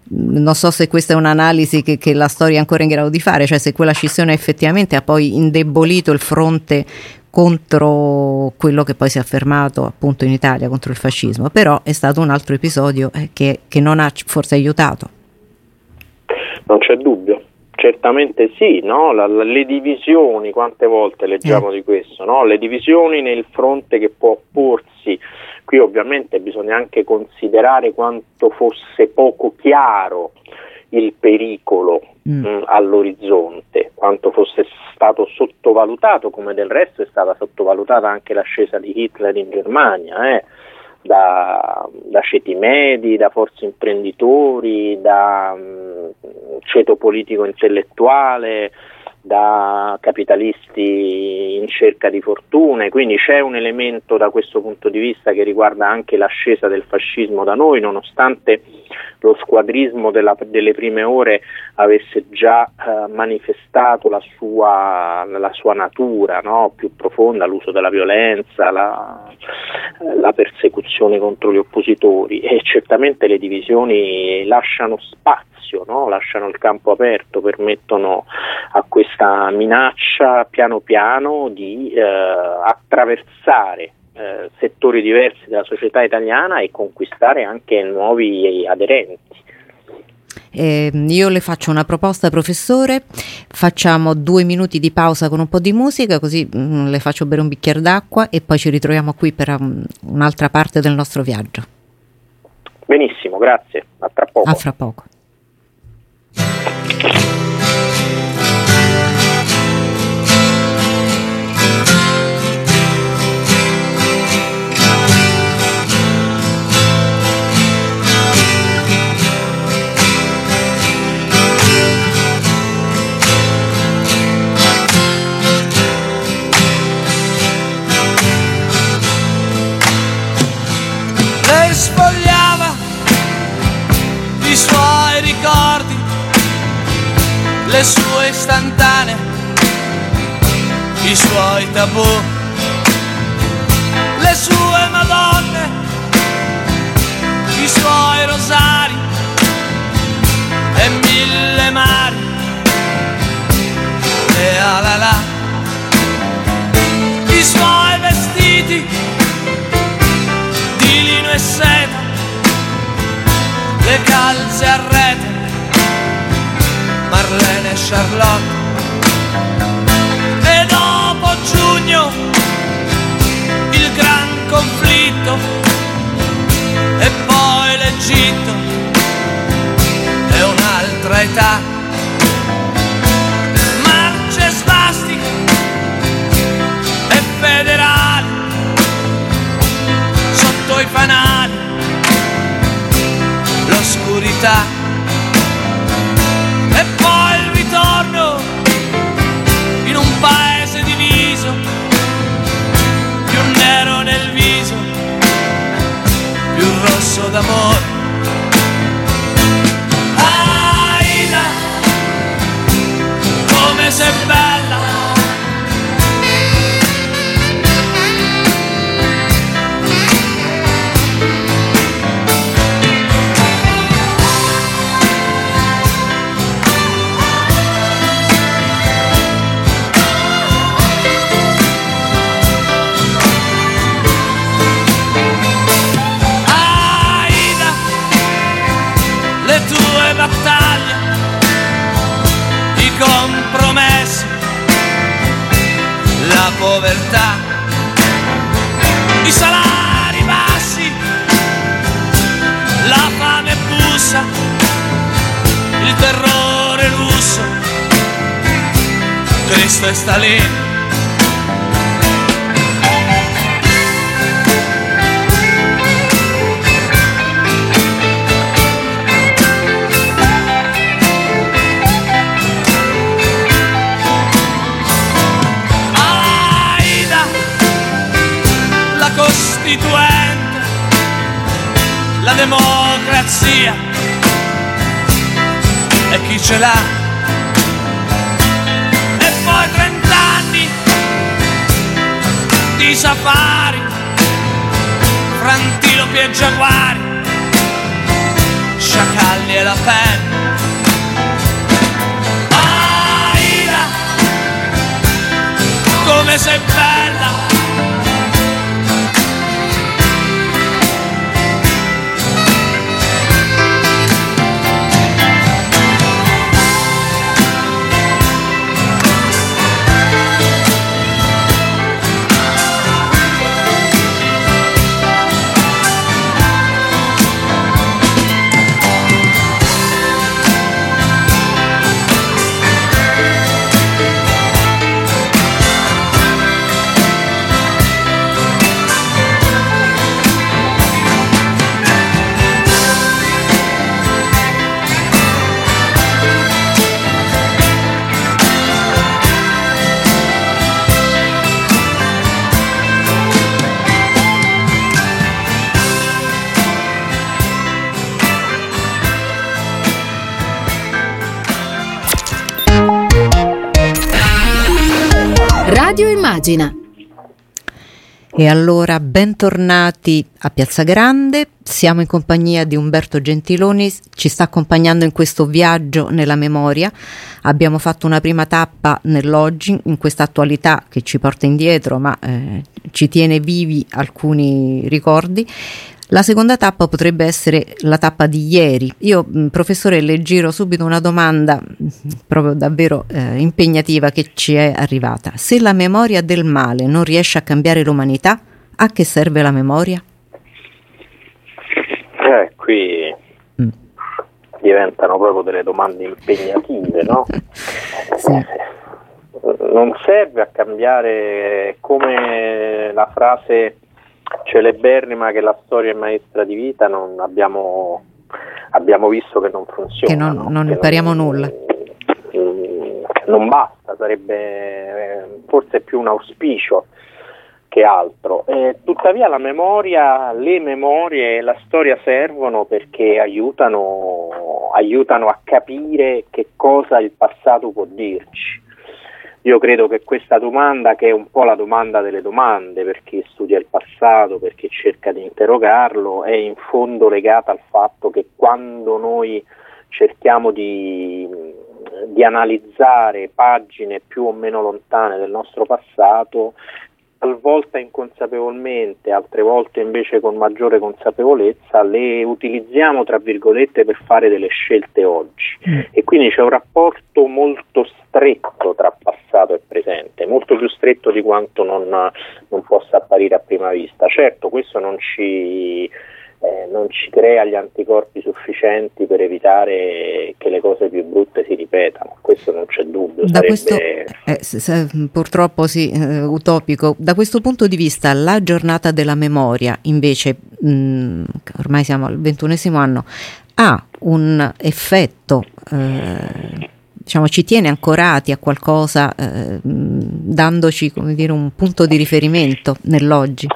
Speaker 3: non so se questa è un'analisi che, che, la storia è ancora in grado di fare, cioè se quella scissione effettivamente ha poi indebolito il fronte contro quello che poi si è affermato appunto in Italia contro il fascismo, però è stato un altro episodio eh, che, che non ha forse aiutato.
Speaker 7: Non c'è dubbio, Certamente sì, no? la, la, le divisioni, quante volte leggiamo eh. di questo, no? le divisioni nel fronte che può opporsi, qui ovviamente bisogna anche considerare quanto fosse poco chiaro il pericolo mm. mh, mm, all'orizzonte, quanto fosse stato sottovalutato, come del resto è stata sottovalutata anche l'ascesa di Hitler in Germania. Eh? Da, da ceti medi, da forze imprenditori, da um, ceto politico intellettuale, da capitalisti in cerca di fortune, quindi c'è un elemento da questo punto di vista che riguarda anche l'ascesa del fascismo da noi, nonostante lo squadrismo della, delle prime ore avesse già eh, manifestato la sua, la sua natura no? più profonda, l'uso della violenza, la, la persecuzione contro gli oppositori e certamente le divisioni lasciano spazio spazio, no? lasciano il campo aperto, permettono a questa minaccia piano piano di eh, attraversare eh, settori diversi della società italiana e conquistare anche nuovi aderenti.
Speaker 3: Eh, io le faccio una proposta, professore. Facciamo due minuti di pausa con un po' di musica, così mh, mm, le faccio bere un bicchiere d'acqua e poi ci ritroviamo qui per um, un'altra parte del nostro viaggio.
Speaker 7: Benissimo, grazie. A tra poco.
Speaker 3: A fra poco.
Speaker 8: Istantanee, i suoi tabù, le sue madonne, i suoi rosari e mille mari. E alala, i suoi vestiti di lino e seta, le calze a rete Marlene Charlotte. E dopo giugno il gran conflitto e poi l'Egitto è un'altra età. Marce svastiche e federali sotto i fanali, l'oscurità paese diviso, più nero nel viso, più rosso d'amore. Aida, come battaglia di compromessi, la povertà, i salari bassi, la fame bussa, il terrore russo, Cristo è sta. Costituente, la democrazia e chi ce l'ha. E poi trent'anni di safari, fra antilopi e giaguari, sciacalli e la penna. Come sei bella
Speaker 9: Radio Immagina.
Speaker 3: E allora, bentornati a Piazza Grande, siamo in compagnia di Umberto Gentiloni, ci sta accompagnando in questo viaggio nella memoria. Abbiamo fatto una prima tappa nell'oggi, in questa attualità che ci porta indietro, ma eh, ci tiene vivi alcuni ricordi. La seconda tappa potrebbe essere la tappa di ieri. Io, professore, le giro subito una domanda proprio davvero eh, impegnativa che ci è arrivata. Se la memoria del male non riesce a cambiare l'umanità, a che serve la memoria?
Speaker 7: Eh, qui
Speaker 3: Mm.
Speaker 7: diventano proprio delle domande impegnative, no?
Speaker 3: Sì.
Speaker 7: Non serve a cambiare come la frase celeberrima che la storia è maestra di vita, non abbiamo, abbiamo visto che non funziona.
Speaker 3: Che non-
Speaker 7: no?
Speaker 3: non
Speaker 7: Che
Speaker 3: impariamo nulla.
Speaker 7: mm, Non basta, sarebbe eh, forse più un auspicio che altro. Eh, tuttavia la memoria, le memorie e la storia servono perché aiutano, aiutano a capire che cosa il passato può dirci. Io credo che questa domanda, che è un po' la domanda delle domande per chi studia il passato, per chi cerca di interrogarlo, è in fondo legata al fatto che quando noi cerchiamo di, di analizzare pagine più o meno lontane del nostro passato, talvolta inconsapevolmente, altre volte invece con maggiore consapevolezza, le utilizziamo tra virgolette per fare delle scelte oggi. E quindi c'è un rapporto molto stretto tra passato e presente, molto più stretto di quanto non, non possa apparire a prima vista. Certo, questo non ci, eh, non ci crea gli anticorpi sufficienti per evitare che le cose più brutte si ripetano, questo non c'è dubbio.
Speaker 3: Da
Speaker 7: sarebbe-
Speaker 3: questo, eh, s- s- purtroppo sì, eh, utopico. Da questo punto di vista, la giornata della memoria, invece, mh, ormai siamo al ventunesimo anno, ha un effetto, eh, diciamo, ci tiene ancorati a qualcosa, eh, mh, dandoci, come dire, un punto di riferimento nell'oggi.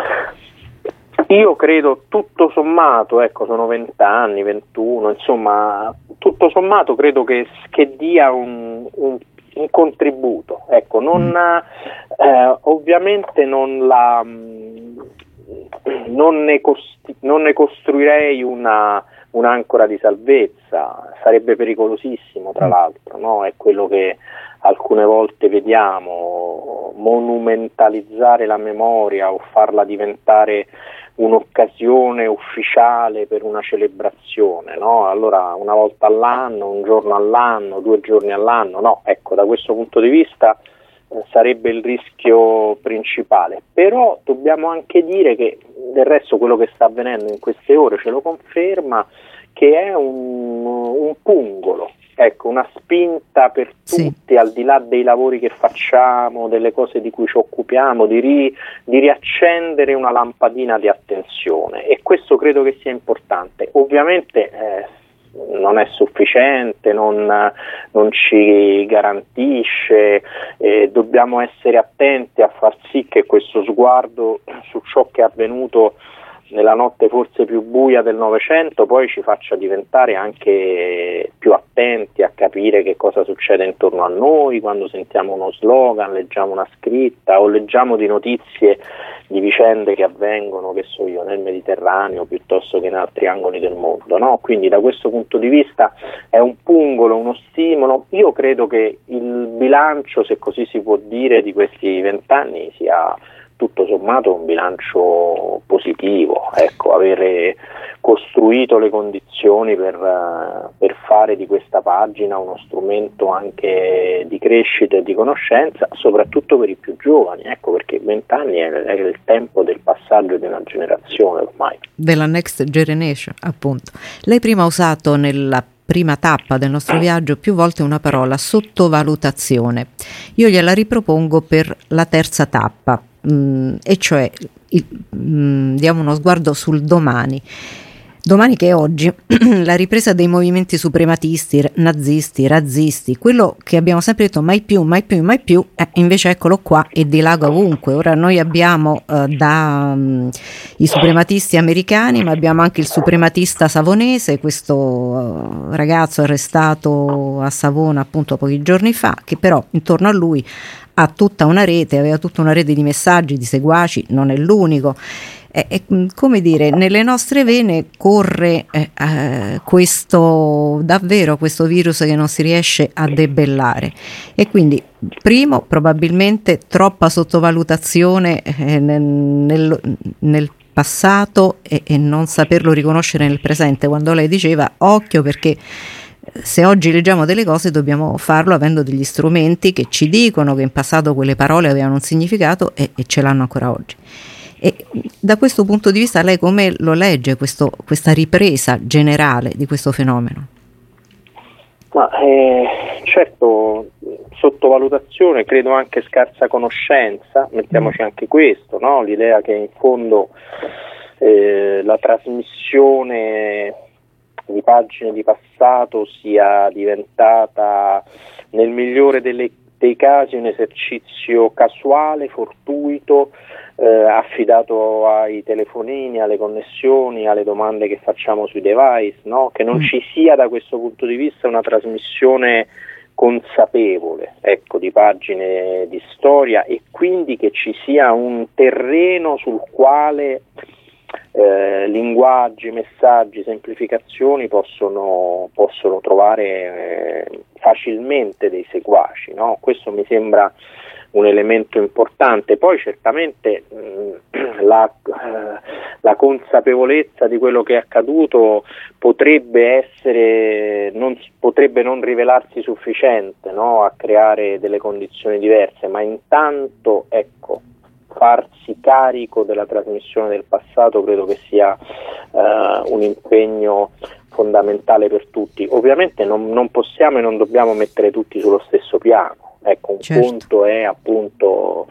Speaker 7: Io credo tutto sommato, ecco, sono 20 anni, 21, insomma, tutto sommato credo che, che dia un, un- un contributo. Ecco, non, eh, ovviamente non la mh, non ne, costi- non ne costruirei una, un'ancora di salvezza, sarebbe pericolosissimo tra l'altro, no? è quello che alcune volte vediamo, monumentalizzare la memoria o farla diventare un'occasione ufficiale per una celebrazione, no? Allora una volta all'anno, un giorno all'anno, due giorni all'anno, no, ecco, da questo punto di vista eh, sarebbe il rischio principale, però dobbiamo anche dire che del resto quello che sta avvenendo in queste ore ce lo conferma che è un, un pungolo, ecco, una spinta per tutti, sì. al di là dei lavori che facciamo, delle cose di cui ci occupiamo, di, ri, di, riaccendere una lampadina di attenzione e questo credo che sia importante. Ovviamente eh, non è sufficiente, non, non ci garantisce, eh, dobbiamo essere attenti a far sì che questo sguardo su ciò che è avvenuto nella notte forse più buia del Novecento poi ci faccia diventare anche più attenti a capire che cosa succede intorno a noi quando sentiamo uno slogan, leggiamo una scritta o leggiamo di notizie di vicende che avvengono, che so io, nel Mediterraneo piuttosto che in altri angoli del mondo. No? Quindi da questo punto di vista è un pungolo, uno stimolo. Io credo che il bilancio, se così si può dire, di questi vent'anni sia tutto sommato un bilancio positivo, ecco, avere costruito le condizioni per, eh, per, fare di questa pagina uno strumento anche di crescita e di conoscenza, soprattutto per i più giovani, ecco perché vent'anni è, è il tempo del passaggio di una generazione ormai.
Speaker 3: Della next generation, appunto. Lei prima ha usato nella prima tappa del nostro viaggio più volte una parola sottovalutazione. Io gliela ripropongo per la terza tappa, mh, mm, e cioè il, mh, mm, diamo uno sguardo sul domani. Domani che è oggi, la ripresa dei movimenti suprematisti, nazisti, razzisti, quello che abbiamo sempre detto mai più, mai più, mai più, eh, invece eccolo qua e dilaga ovunque. Ora noi abbiamo eh, da um, i suprematisti americani, ma abbiamo anche il suprematista savonese, questo uh, ragazzo arrestato a Savona appunto pochi giorni fa, che però intorno a lui ha tutta una rete, aveva tutta una rete di messaggi, di seguaci, non è l'unico. E, e, come dire, nelle nostre vene corre eh, eh, questo davvero questo virus che non si riesce a debellare e quindi primo probabilmente troppa sottovalutazione eh, nel, nel, nel passato e, e non saperlo riconoscere nel presente quando lei diceva occhio perché se oggi leggiamo delle cose dobbiamo farlo avendo degli strumenti che ci dicono che in passato quelle parole avevano un significato e, e ce l'hanno ancora oggi. E da questo punto di vista lei come lo legge questo, questa ripresa generale di questo fenomeno?
Speaker 7: Ma, eh, certo, sottovalutazione, credo anche scarsa conoscenza, mettiamoci anche questo, no? l'idea che in fondo eh, la trasmissione di pagine di passato sia diventata nel migliore delle, dei casi un esercizio casuale, fortuito, eh, affidato ai telefonini, alle connessioni, alle domande che facciamo sui device, no? che non mm. ci sia da questo punto di vista una trasmissione consapevole ecco, di pagine di storia e quindi che ci sia un terreno sul quale eh, linguaggi, messaggi, semplificazioni possono, possono trovare eh, facilmente dei seguaci. No? Questo mi sembra un elemento importante. Poi certamente mh, mm, la, eh, la, consapevolezza di quello che è accaduto potrebbe, essere, non, potrebbe non rivelarsi sufficiente no? a creare delle condizioni diverse, ma intanto ecco, farsi carico della trasmissione del passato credo che sia uh, un impegno fondamentale per tutti. Ovviamente non, non, possiamo e non dobbiamo mettere tutti sullo stesso piano. Ecco, un certo. punto è appunto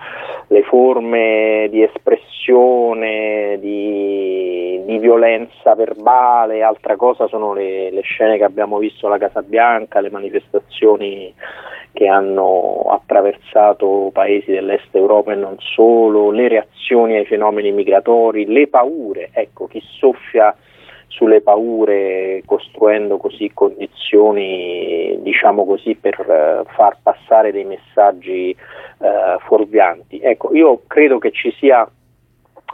Speaker 7: le forme di espressione, di, di violenza verbale, altra cosa sono le, le scene che abbiamo visto alla Casa Bianca, le manifestazioni che hanno attraversato paesi dell'est Europa e non solo, le reazioni ai fenomeni migratori, le paure, ecco, chi soffia sulle paure costruendo così condizioni diciamo così per uh, far passare dei messaggi uh, fuorvianti. Ecco, io credo che ci sia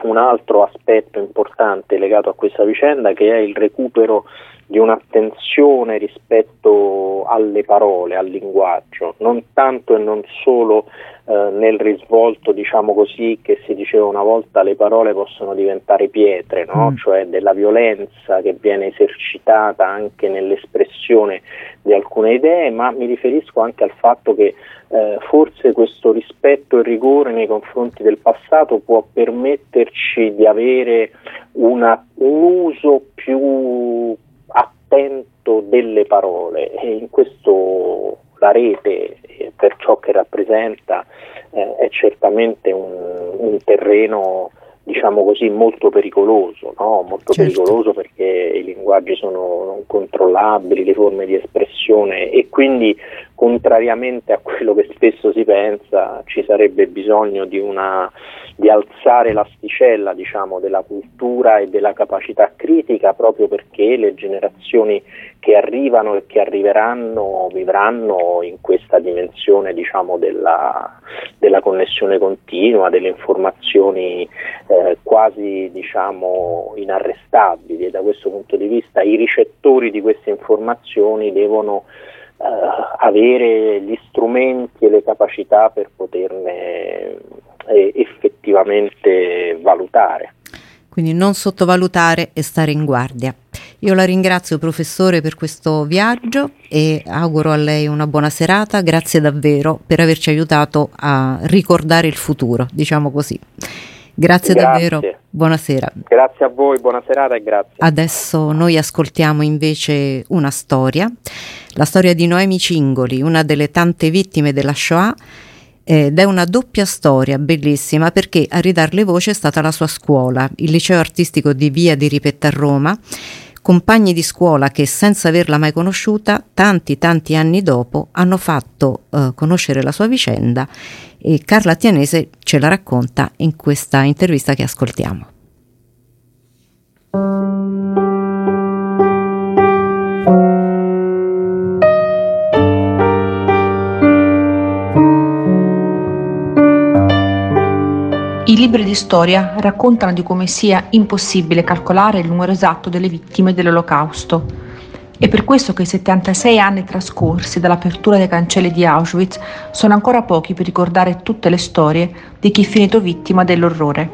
Speaker 7: un altro aspetto importante legato a questa vicenda che è il recupero di un'attenzione rispetto alle parole, al linguaggio, non tanto e non solo eh, nel risvolto, diciamo così, che si diceva una volta le parole possono diventare pietre, no? mm. cioè della violenza che viene esercitata anche nell'espressione di alcune idee, ma mi riferisco anche al fatto che eh, forse questo rispetto e rigore nei confronti del passato può permetterci di avere una, un uso più attento delle parole e in questo la rete eh, per ciò che rappresenta eh, è certamente un, un terreno diciamo così, molto pericoloso, no? molto certo. pericoloso perché i linguaggi sono non controllabili, le forme di espressione e quindi contrariamente a quello che spesso si pensa ci sarebbe bisogno di, una, di alzare l'asticella diciamo, della cultura e della capacità critica proprio perché le generazioni che arrivano e che arriveranno vivranno in questa dimensione diciamo, della, della, connessione continua, delle informazioni eh, quasi diciamo, inarrestabili. E da questo punto di vista i ricettori di queste informazioni devono avere gli strumenti e le capacità per poterne eh, effettivamente valutare.
Speaker 3: Quindi non sottovalutare e stare in guardia. Io la ringrazio professore per questo viaggio e auguro a lei una buona serata. Grazie davvero per averci aiutato a ricordare il futuro, diciamo così. Grazie, grazie, davvero, buonasera.
Speaker 7: Grazie a voi, buona serata e grazie.
Speaker 3: Adesso noi ascoltiamo invece una storia, la storia di Noemi Cingoli, una delle tante vittime della Shoah ed è una doppia storia bellissima perché a ridarle voce è stata la sua scuola, il liceo artistico di Via di Ripetta a Roma compagni di scuola che senza averla mai conosciuta, tanti tanti anni dopo hanno fatto eh, conoscere la sua vicenda e Carla Tianese ce la racconta in questa intervista che ascoltiamo.
Speaker 10: I libri di storia raccontano di come sia impossibile calcolare il numero esatto delle vittime dell'Olocausto. È per questo che i 76 anni trascorsi dall'apertura dei cancelli di Auschwitz sono ancora pochi per ricordare tutte le storie di chi è finito vittima dell'orrore.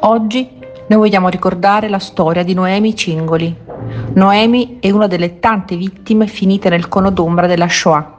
Speaker 10: Oggi noi vogliamo ricordare la storia di Noemi Cingoli. Noemi è una delle tante vittime finite nel cono d'ombra della Shoah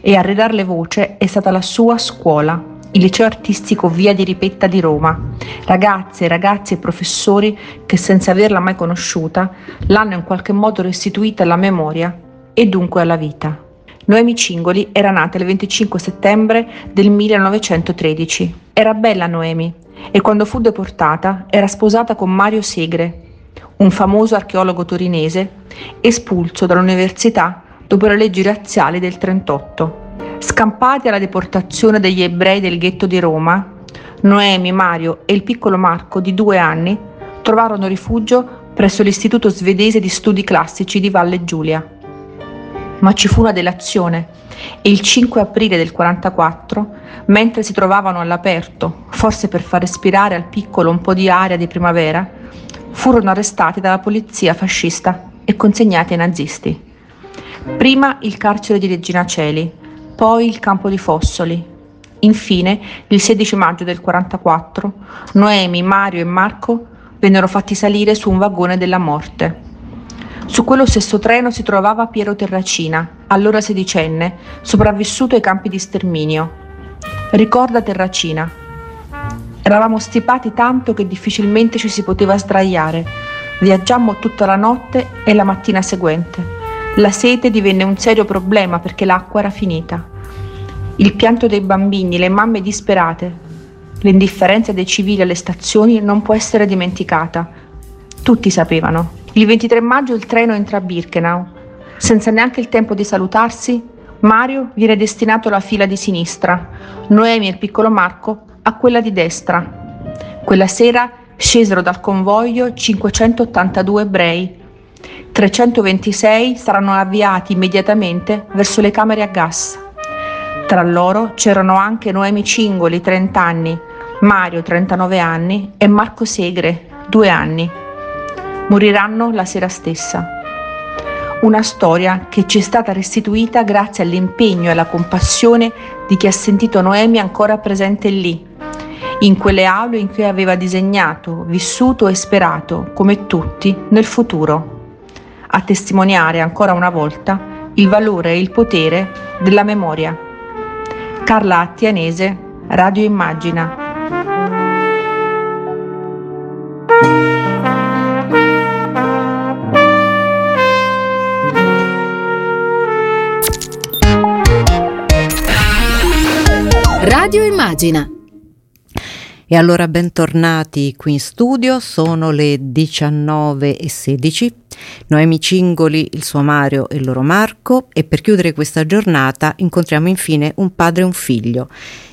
Speaker 10: e a ridarle voce è stata la sua scuola, il liceo artistico Via di Ripetta di Roma, ragazze, ragazzi e professori che senza averla mai conosciuta l'hanno in qualche modo restituita alla memoria e dunque alla vita. Noemi Cingoli era nata il 25 settembre del 1913. Era bella Noemi e quando fu deportata era sposata con Mario Segre, un famoso archeologo torinese, espulso dall'università dopo le leggi razziali del 1938. Scampati alla deportazione degli ebrei del ghetto di Roma, Noemi, Mario e il piccolo Marco di due anni trovarono rifugio presso l'Istituto svedese di studi classici di Valle Giulia. Ma ci fu una delazione e il 5 aprile del 44, mentre si trovavano all'aperto, forse per far respirare al piccolo un po' di aria di primavera, furono arrestati dalla polizia fascista e consegnati ai nazisti. Prima il carcere di Regina Celi, poi il campo di Fossoli. Infine, il 16 maggio del 44, Noemi, Mario e Marco vennero fatti salire su un vagone della morte. Su quello stesso treno si trovava Piero Terracina, allora sedicenne, sopravvissuto ai campi di sterminio. Ricorda Terracina. Eravamo stipati tanto che difficilmente ci si poteva sdraiare. Viaggiammo tutta la notte e la mattina seguente. La sete divenne un serio problema perché l'acqua era finita. Il pianto dei bambini, le mamme disperate, l'indifferenza dei civili alle stazioni non può essere dimenticata. Tutti sapevano. Il 23 maggio il treno entra a Birkenau. Senza neanche il tempo di salutarsi, Mario viene destinato alla fila di sinistra, Noemi e il piccolo Marco a quella di destra. Quella sera scesero dal convoglio 582 ebrei 326 saranno avviati immediatamente verso le camere a gas. Tra loro c'erano anche Noemi Cingoli, 30 anni, Mario, 39 anni e Marco Segre, 2 anni. Moriranno la sera stessa. Una storia che ci è stata restituita grazie all'impegno e alla compassione di chi ha sentito Noemi ancora presente lì, in quelle aule in cui aveva disegnato, vissuto e sperato, come tutti, nel futuro, a testimoniare ancora una volta il valore e il potere della memoria. Carla Attianese, Radio Immagina.
Speaker 9: Radio Immagina.
Speaker 3: E allora bentornati qui in studio, sono le 19.16. Noemi Cingoli, il suo Mario e il loro Marco e per chiudere questa giornata incontriamo infine un padre e un figlio,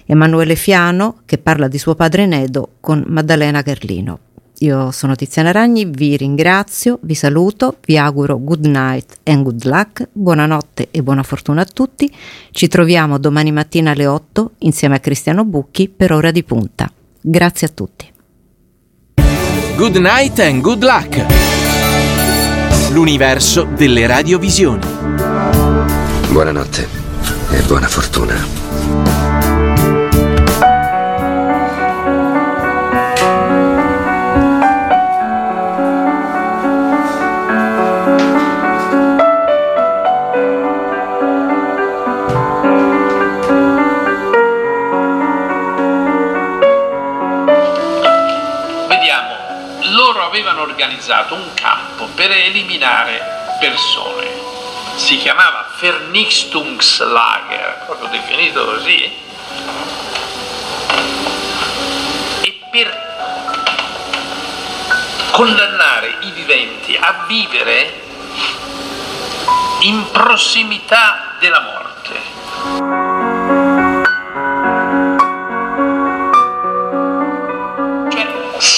Speaker 3: Emanuele Fiano che parla di suo padre Nedo con Maddalena Carlino. Io sono Tiziana Ragni, vi ringrazio, vi saluto, vi auguro good night and good luck, buonanotte e buona fortuna a tutti. Ci troviamo domani mattina alle 8 insieme a Cristiano Bucchi per ora di punta. Grazie a tutti.
Speaker 2: Good night and good luck. L'universo delle radiovisioni.
Speaker 11: Buonanotte e buona fortuna.
Speaker 12: Organizzato un campo per eliminare persone. Si chiamava Vernichtungslager, proprio definito così. E per condannare i viventi a vivere in prossimità della morte.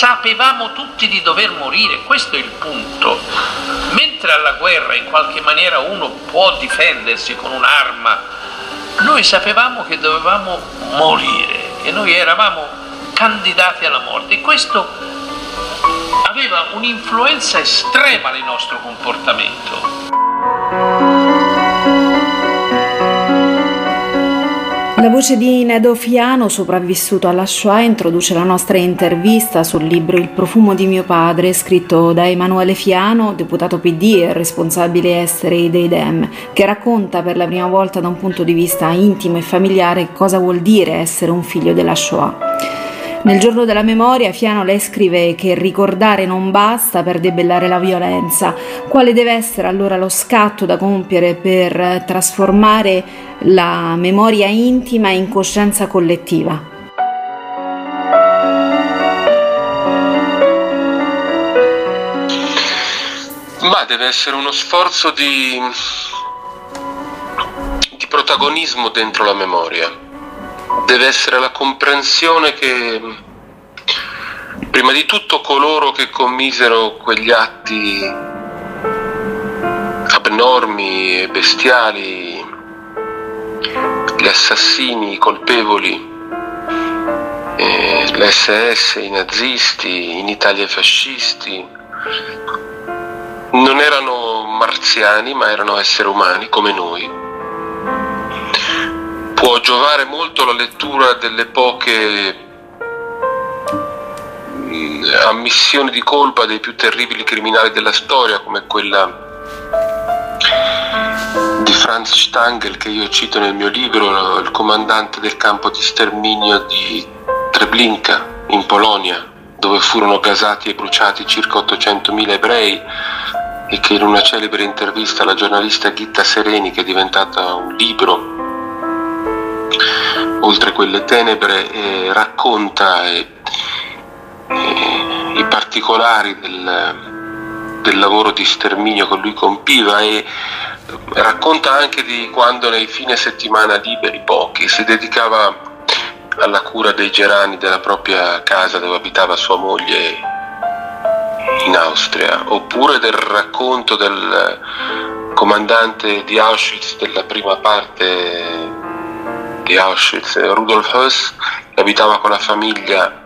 Speaker 12: Sapevamo tutti di dover morire, questo è il punto. Mentre alla guerra in qualche maniera uno può difendersi con un'arma, noi sapevamo che dovevamo morire, che noi eravamo candidati alla morte e questo aveva un'influenza estrema nel nostro comportamento.
Speaker 13: Voce di Nedo Fiano, sopravvissuto alla Shoah, introduce la nostra intervista sul libro Il profumo di mio padre, scritto da Emanuele Fiano, deputato PD e responsabile esteri dei Dem, che racconta per la prima volta da un punto di vista intimo e familiare cosa vuol dire essere un figlio della Shoah. Nel giorno della memoria Fiano lei scrive che ricordare non basta per debellare la violenza. Quale deve essere allora lo scatto da compiere per trasformare la memoria intima in coscienza collettiva?
Speaker 14: Ma deve essere uno sforzo di, di protagonismo dentro la memoria. Deve essere la comprensione che prima di tutto coloro che commisero quegli atti abnormi e bestiali, gli assassini, i colpevoli, eh, l'SS, i nazisti, in Italia i fascisti, non erano marziani ma erano esseri umani come noi. Può giovare molto la lettura delle poche mh, ammissioni di colpa dei più terribili criminali della storia come quella di Franz Stangl che io cito nel mio libro, il comandante del campo di sterminio di Treblinka in Polonia, dove furono gasati e bruciati circa 800.000 ebrei e che in una celebre intervista alla giornalista Ghitta Sereni, che è diventata un libro, oltre quelle tenebre, eh, racconta eh, eh, i particolari del, del lavoro di sterminio che lui compiva e racconta anche di quando nei fine settimana liberi, pochi, si dedicava alla cura dei gerani della propria casa dove abitava sua moglie in Austria, oppure del racconto del comandante di Auschwitz della prima parte di Auschwitz, Rudolf Höss, abitava con la famiglia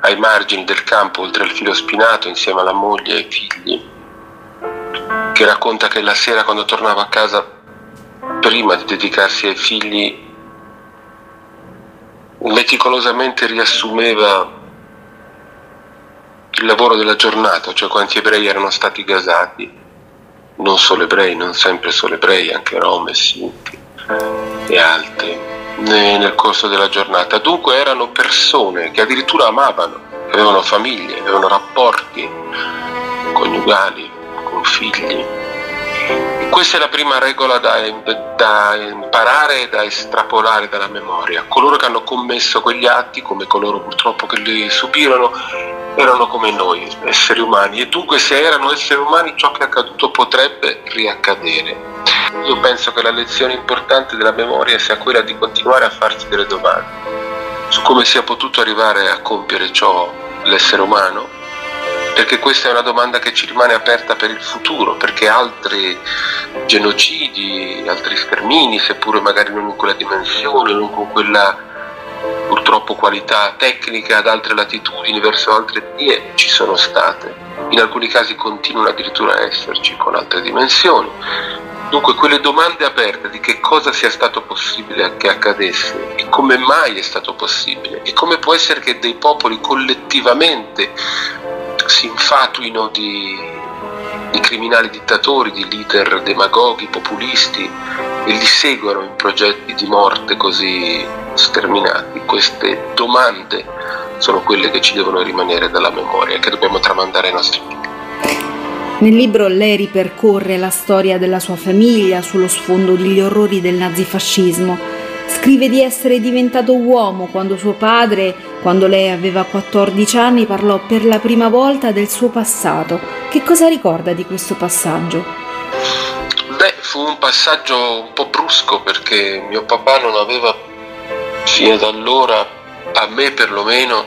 Speaker 14: ai margini del campo oltre il filo spinato insieme alla moglie e ai figli che racconta che la sera quando tornava a casa, prima di dedicarsi ai figli, meticolosamente riassumeva il lavoro della giornata, cioè quanti ebrei erano stati gasati, non solo ebrei, non sempre solo ebrei, anche rom e sinti e altri, nel corso della giornata. Dunque erano persone che addirittura amavano, avevano famiglie, avevano rapporti coniugali, con figli. Questa è la prima regola da, da imparare e da estrapolare dalla memoria. Coloro che hanno commesso quegli atti, come coloro purtroppo che li subirono, erano come noi, esseri umani, e dunque se erano esseri umani ciò che è accaduto potrebbe riaccadere. Io penso che la lezione importante della memoria sia quella di continuare a farsi delle domande su come sia potuto arrivare a compiere ciò l'essere umano, perché questa è una domanda che ci rimane aperta per il futuro, perché altri genocidi, altri stermini, seppure magari non in quella dimensione, non con quella purtroppo qualità tecnica ad altre latitudini, verso altre etnie, ci sono state. In alcuni casi continuano addirittura a esserci con altre dimensioni. Dunque quelle domande aperte di che cosa sia stato possibile che accadesse e come mai è stato possibile e come può essere che dei popoli collettivamente si infatuino di, di criminali dittatori, di leader demagoghi, populisti e li seguono in progetti di morte così sterminati. Queste domande sono quelle che ci devono rimanere dalla memoria e che dobbiamo tramandare ai nostri figli.
Speaker 13: Nel libro lei ripercorre la storia della sua famiglia sullo sfondo degli orrori del nazifascismo. Scrive di essere diventato uomo quando suo padre, quando lei aveva 14 anni, parlò per la prima volta del suo passato. Che cosa ricorda di questo passaggio?
Speaker 14: Beh, fu un passaggio un po' brusco perché mio papà non aveva fino ad allora, a me perlomeno,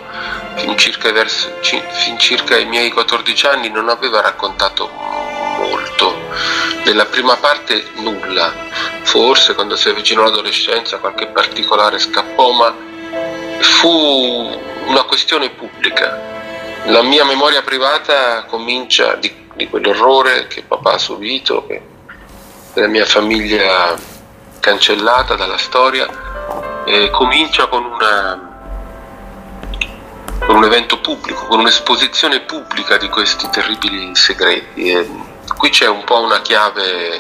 Speaker 14: fin circa, verso, fin circa i miei 14 anni, non aveva raccontato molto. Nella prima parte nulla, forse quando si avvicinò all'adolescenza qualche particolare scappò, ma fu una questione pubblica. La mia memoria privata comincia di, di quell'orrore che papà ha subito, che la mia famiglia cancellata dalla storia, eh, comincia con, una, con un evento pubblico, con un'esposizione pubblica di questi terribili segreti. E qui c'è un po' una chiave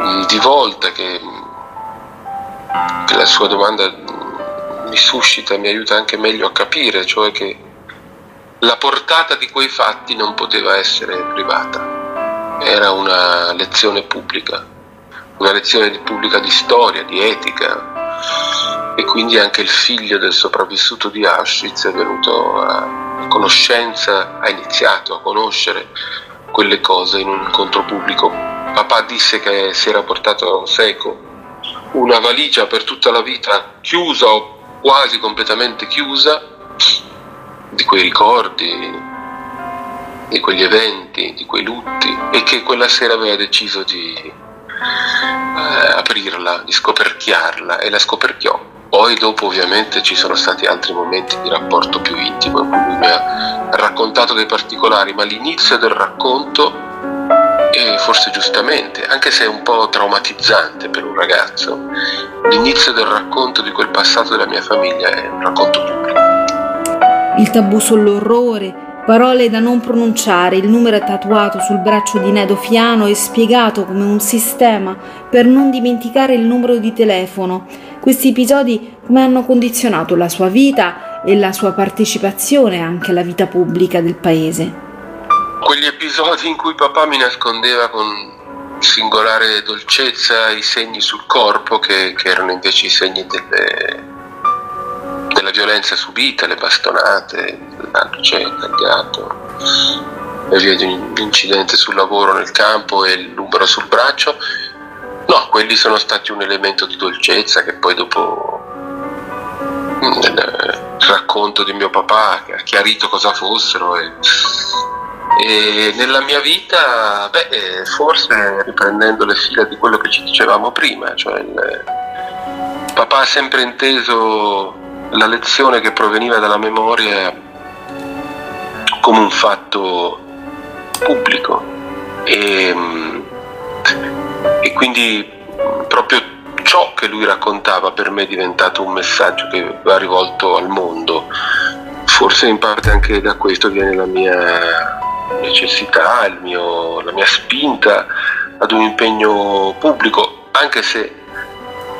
Speaker 14: mh, di volta che, che la sua domanda mi suscita, mi aiuta anche meglio a capire, cioè che la portata di quei fatti non poteva essere privata, era una lezione pubblica, una lezione pubblica di storia, di etica e quindi anche il figlio del sopravvissuto di Auschwitz è venuto a conoscenza, ha iniziato a conoscere quelle cose in un incontro pubblico. Papà disse che si era portato seco una valigia per tutta la vita chiusa o quasi completamente chiusa di quei ricordi, di quegli eventi, di quei lutti e che quella sera aveva deciso di eh, aprirla, di scoperchiarla e la scoperchiò. Poi dopo ovviamente ci sono stati altri momenti di rapporto più intimo in cui lui mi ha raccontato dei particolari, ma l'inizio del racconto e forse giustamente, anche se è un po' traumatizzante per un ragazzo, l'inizio del racconto di quel passato della mia famiglia è un racconto pubblico.
Speaker 13: Il tabù sull'orrore, parole da non pronunciare, il numero è tatuato sul braccio di Nedo Fiano e spiegato come un sistema per non dimenticare il numero di telefono. Questi episodi come hanno condizionato la sua vita e la sua partecipazione anche alla vita pubblica del paese
Speaker 14: quegli episodi in cui papà mi nascondeva con singolare dolcezza i segni sul corpo che, che erano invece i segni delle, della violenza subita, le bastonate, il lance tagliato e via di un incidente sul lavoro nel campo e il numero sul braccio. No, quelli sono stati un elemento di dolcezza che poi dopo nel racconto di mio papà ha chiarito cosa fossero e e nella mia vita, beh, eh, forse riprendendo le fila di quello che ci dicevamo prima, cioè il, papà ha sempre inteso la lezione che proveniva dalla memoria come un fatto pubblico e, e quindi proprio ciò che lui raccontava per me è diventato un messaggio che va rivolto al mondo. Forse in parte anche da questo viene la mia necessità, mio, la mia spinta ad un impegno pubblico, anche se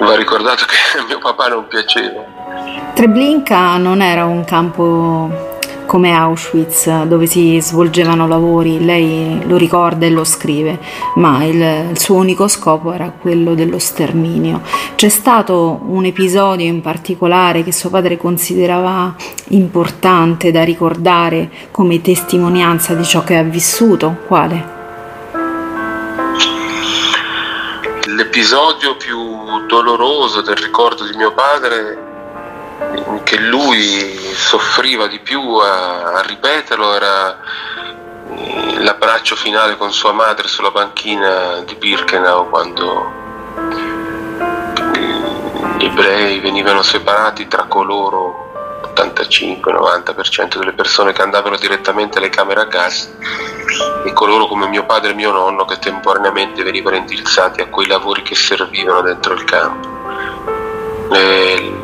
Speaker 14: va ricordato che a mio papà non piaceva.
Speaker 13: Treblinka non era un campo come Auschwitz dove si svolgevano lavori, lei lo ricorda e lo scrive, ma il, il, suo unico scopo era quello dello sterminio. C'è stato un episodio in particolare che suo padre considerava importante da ricordare come testimonianza di ciò che ha vissuto? Quale?
Speaker 14: L'episodio più doloroso del ricordo di mio padre che lui soffriva di più a, a ripeterlo era eh, l'abbraccio finale con sua madre sulla banchina di Birkenau quando gli ebrei venivano separati tra coloro 85-90% delle persone che andavano direttamente alle camere a gas e coloro come mio padre e mio nonno che temporaneamente venivano indirizzati a quei lavori che servivano dentro il campo. E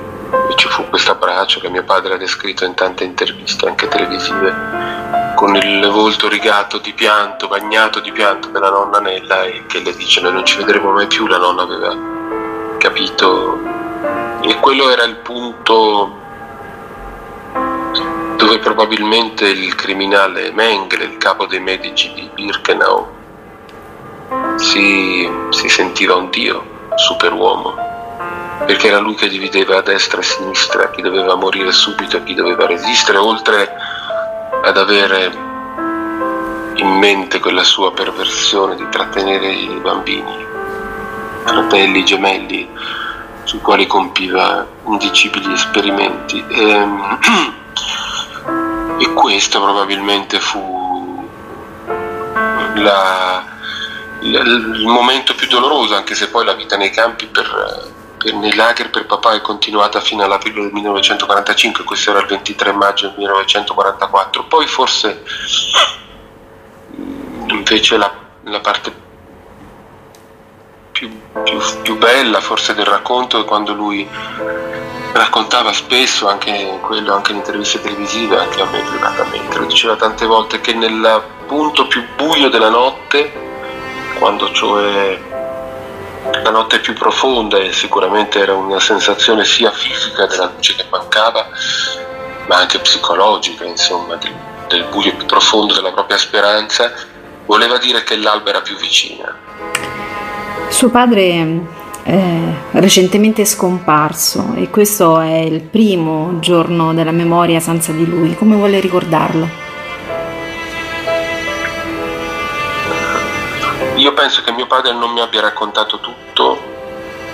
Speaker 14: ci fu questo abbraccio che mio padre ha descritto in tante interviste anche televisive con il volto rigato di pianto, bagnato di pianto della nonna Nella e che le dice noi non ci vedremo mai più, la nonna aveva capito e quello era il punto dove probabilmente il criminale Mengele, il capo dei medici di Birkenau, si, si sentiva un dio, superuomo perché era lui che divideva a destra e a sinistra chi doveva morire subito e chi doveva resistere, oltre ad avere in mente quella sua perversione di trattenere i bambini, fratelli gemelli, sui quali compiva indicibili esperimenti. E, ehm, e questo probabilmente fu la, il momento più doloroso, anche se poi la vita nei campi per nei lager per papà è continuata fino all'aprile del 1945, questo era il 23 maggio del 1944. Poi forse invece la, la parte più, più, più, bella forse del racconto è quando lui raccontava spesso, anche, quello, anche in interviste televisive, anche a me privatamente, lo diceva tante volte che nel punto più buio della notte, quando cioè la notte più profonda e sicuramente era una sensazione sia fisica della luce che mancava, ma anche psicologica, insomma, del, del buio più profondo della propria speranza, voleva dire che l'alba era più vicina.
Speaker 13: Suo padre recentemente scomparso e questo è il primo giorno della memoria senza di lui. Come vuole ricordarlo?
Speaker 14: Io penso che mio padre non mi abbia raccontato tutto,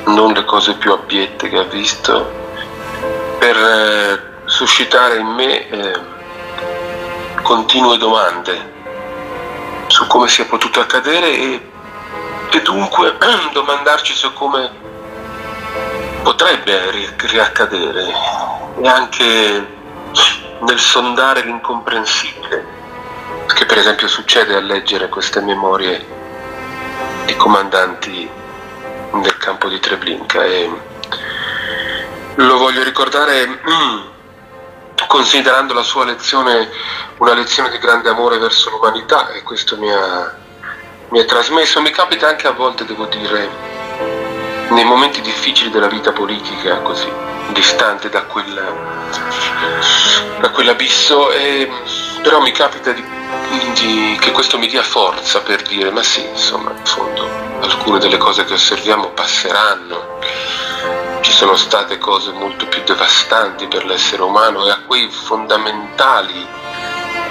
Speaker 14: non le cose più abiette che ha visto, per eh, suscitare in me eh, continue domande su come sia potuto accadere e, e dunque domandarci su come potrebbe riaccadere e anche nel sondare l'incomprensibile che per esempio succede a leggere queste memorie i comandanti del campo di Treblinka e lo voglio ricordare considerando la sua lezione una lezione di grande amore verso l'umanità e questo mi ha, mi ha trasmesso, mi capita anche a volte devo dire nei momenti difficili della vita politica così distante da, quella, da quell'abisso e, però mi capita di quindi che questo mi dia forza per dire ma sì, insomma, in fondo alcune delle cose che osserviamo passeranno. Ci sono state cose molto più devastanti per l'essere umano e a quei fondamentali,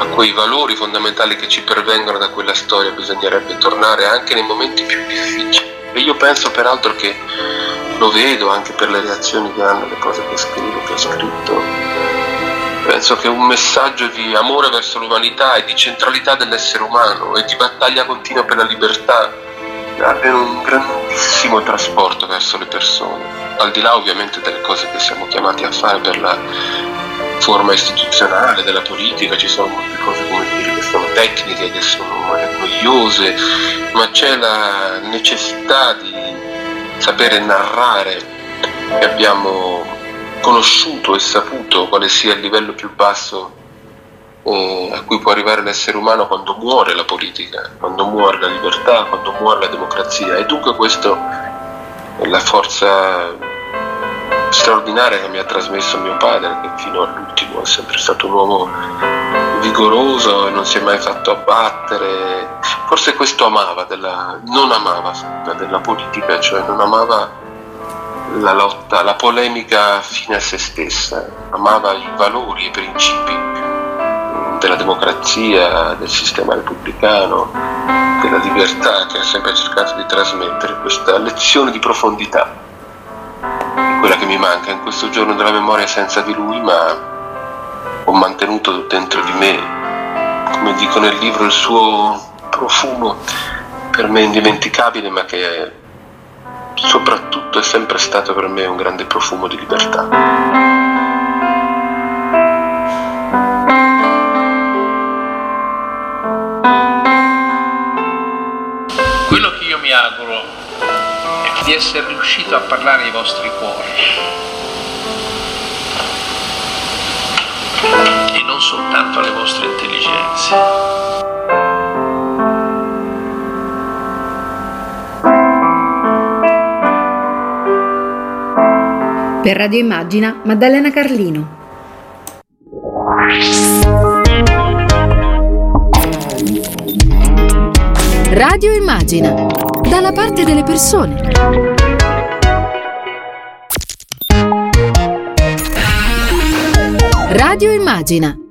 Speaker 14: a quei valori fondamentali che ci pervengono da quella storia bisognerebbe tornare anche nei momenti più difficili. E io penso peraltro che lo vedo anche per le reazioni che hanno le cose che scrivo, che ho scritto, Penso che un messaggio di amore verso l'umanità e di centralità dell'essere umano e di battaglia continua per la libertà abbia un grandissimo trasporto verso le persone, al di là ovviamente delle cose che siamo chiamati a fare per la forma istituzionale della politica, ci sono molte cose dire che sono tecniche, che sono noiose, ma c'è la necessità di sapere narrare che abbiamo conosciuto e saputo quale sia il livello più basso eh, a cui può arrivare l'essere umano quando muore la politica, quando muore la libertà, quando muore la democrazia. E dunque questo è la forza straordinaria che mi ha trasmesso mio padre, che fino all'ultimo è sempre stato un uomo vigoroso e non si è mai fatto abbattere. Forse questo amava, della, non amava della politica, cioè non amava la lotta, la polemica fine a se stessa, amava i valori i principi della democrazia, del sistema repubblicano, della libertà che ha sempre cercato di trasmettere, questa lezione di profondità, è quella che mi manca in questo giorno della memoria senza di lui, ma ho mantenuto dentro di me, come dico nel libro, il suo profumo per me indimenticabile, ma che soprattutto è sempre stato per me un grande profumo di libertà.
Speaker 12: Quello che io mi auguro è di essere riuscito a parlare ai vostri cuori e non soltanto alle vostre intelligenze.
Speaker 13: Per Radio Immagina, Maddalena Carlino.
Speaker 9: Radio Immagina. Dalla parte delle persone. Radio Immagina.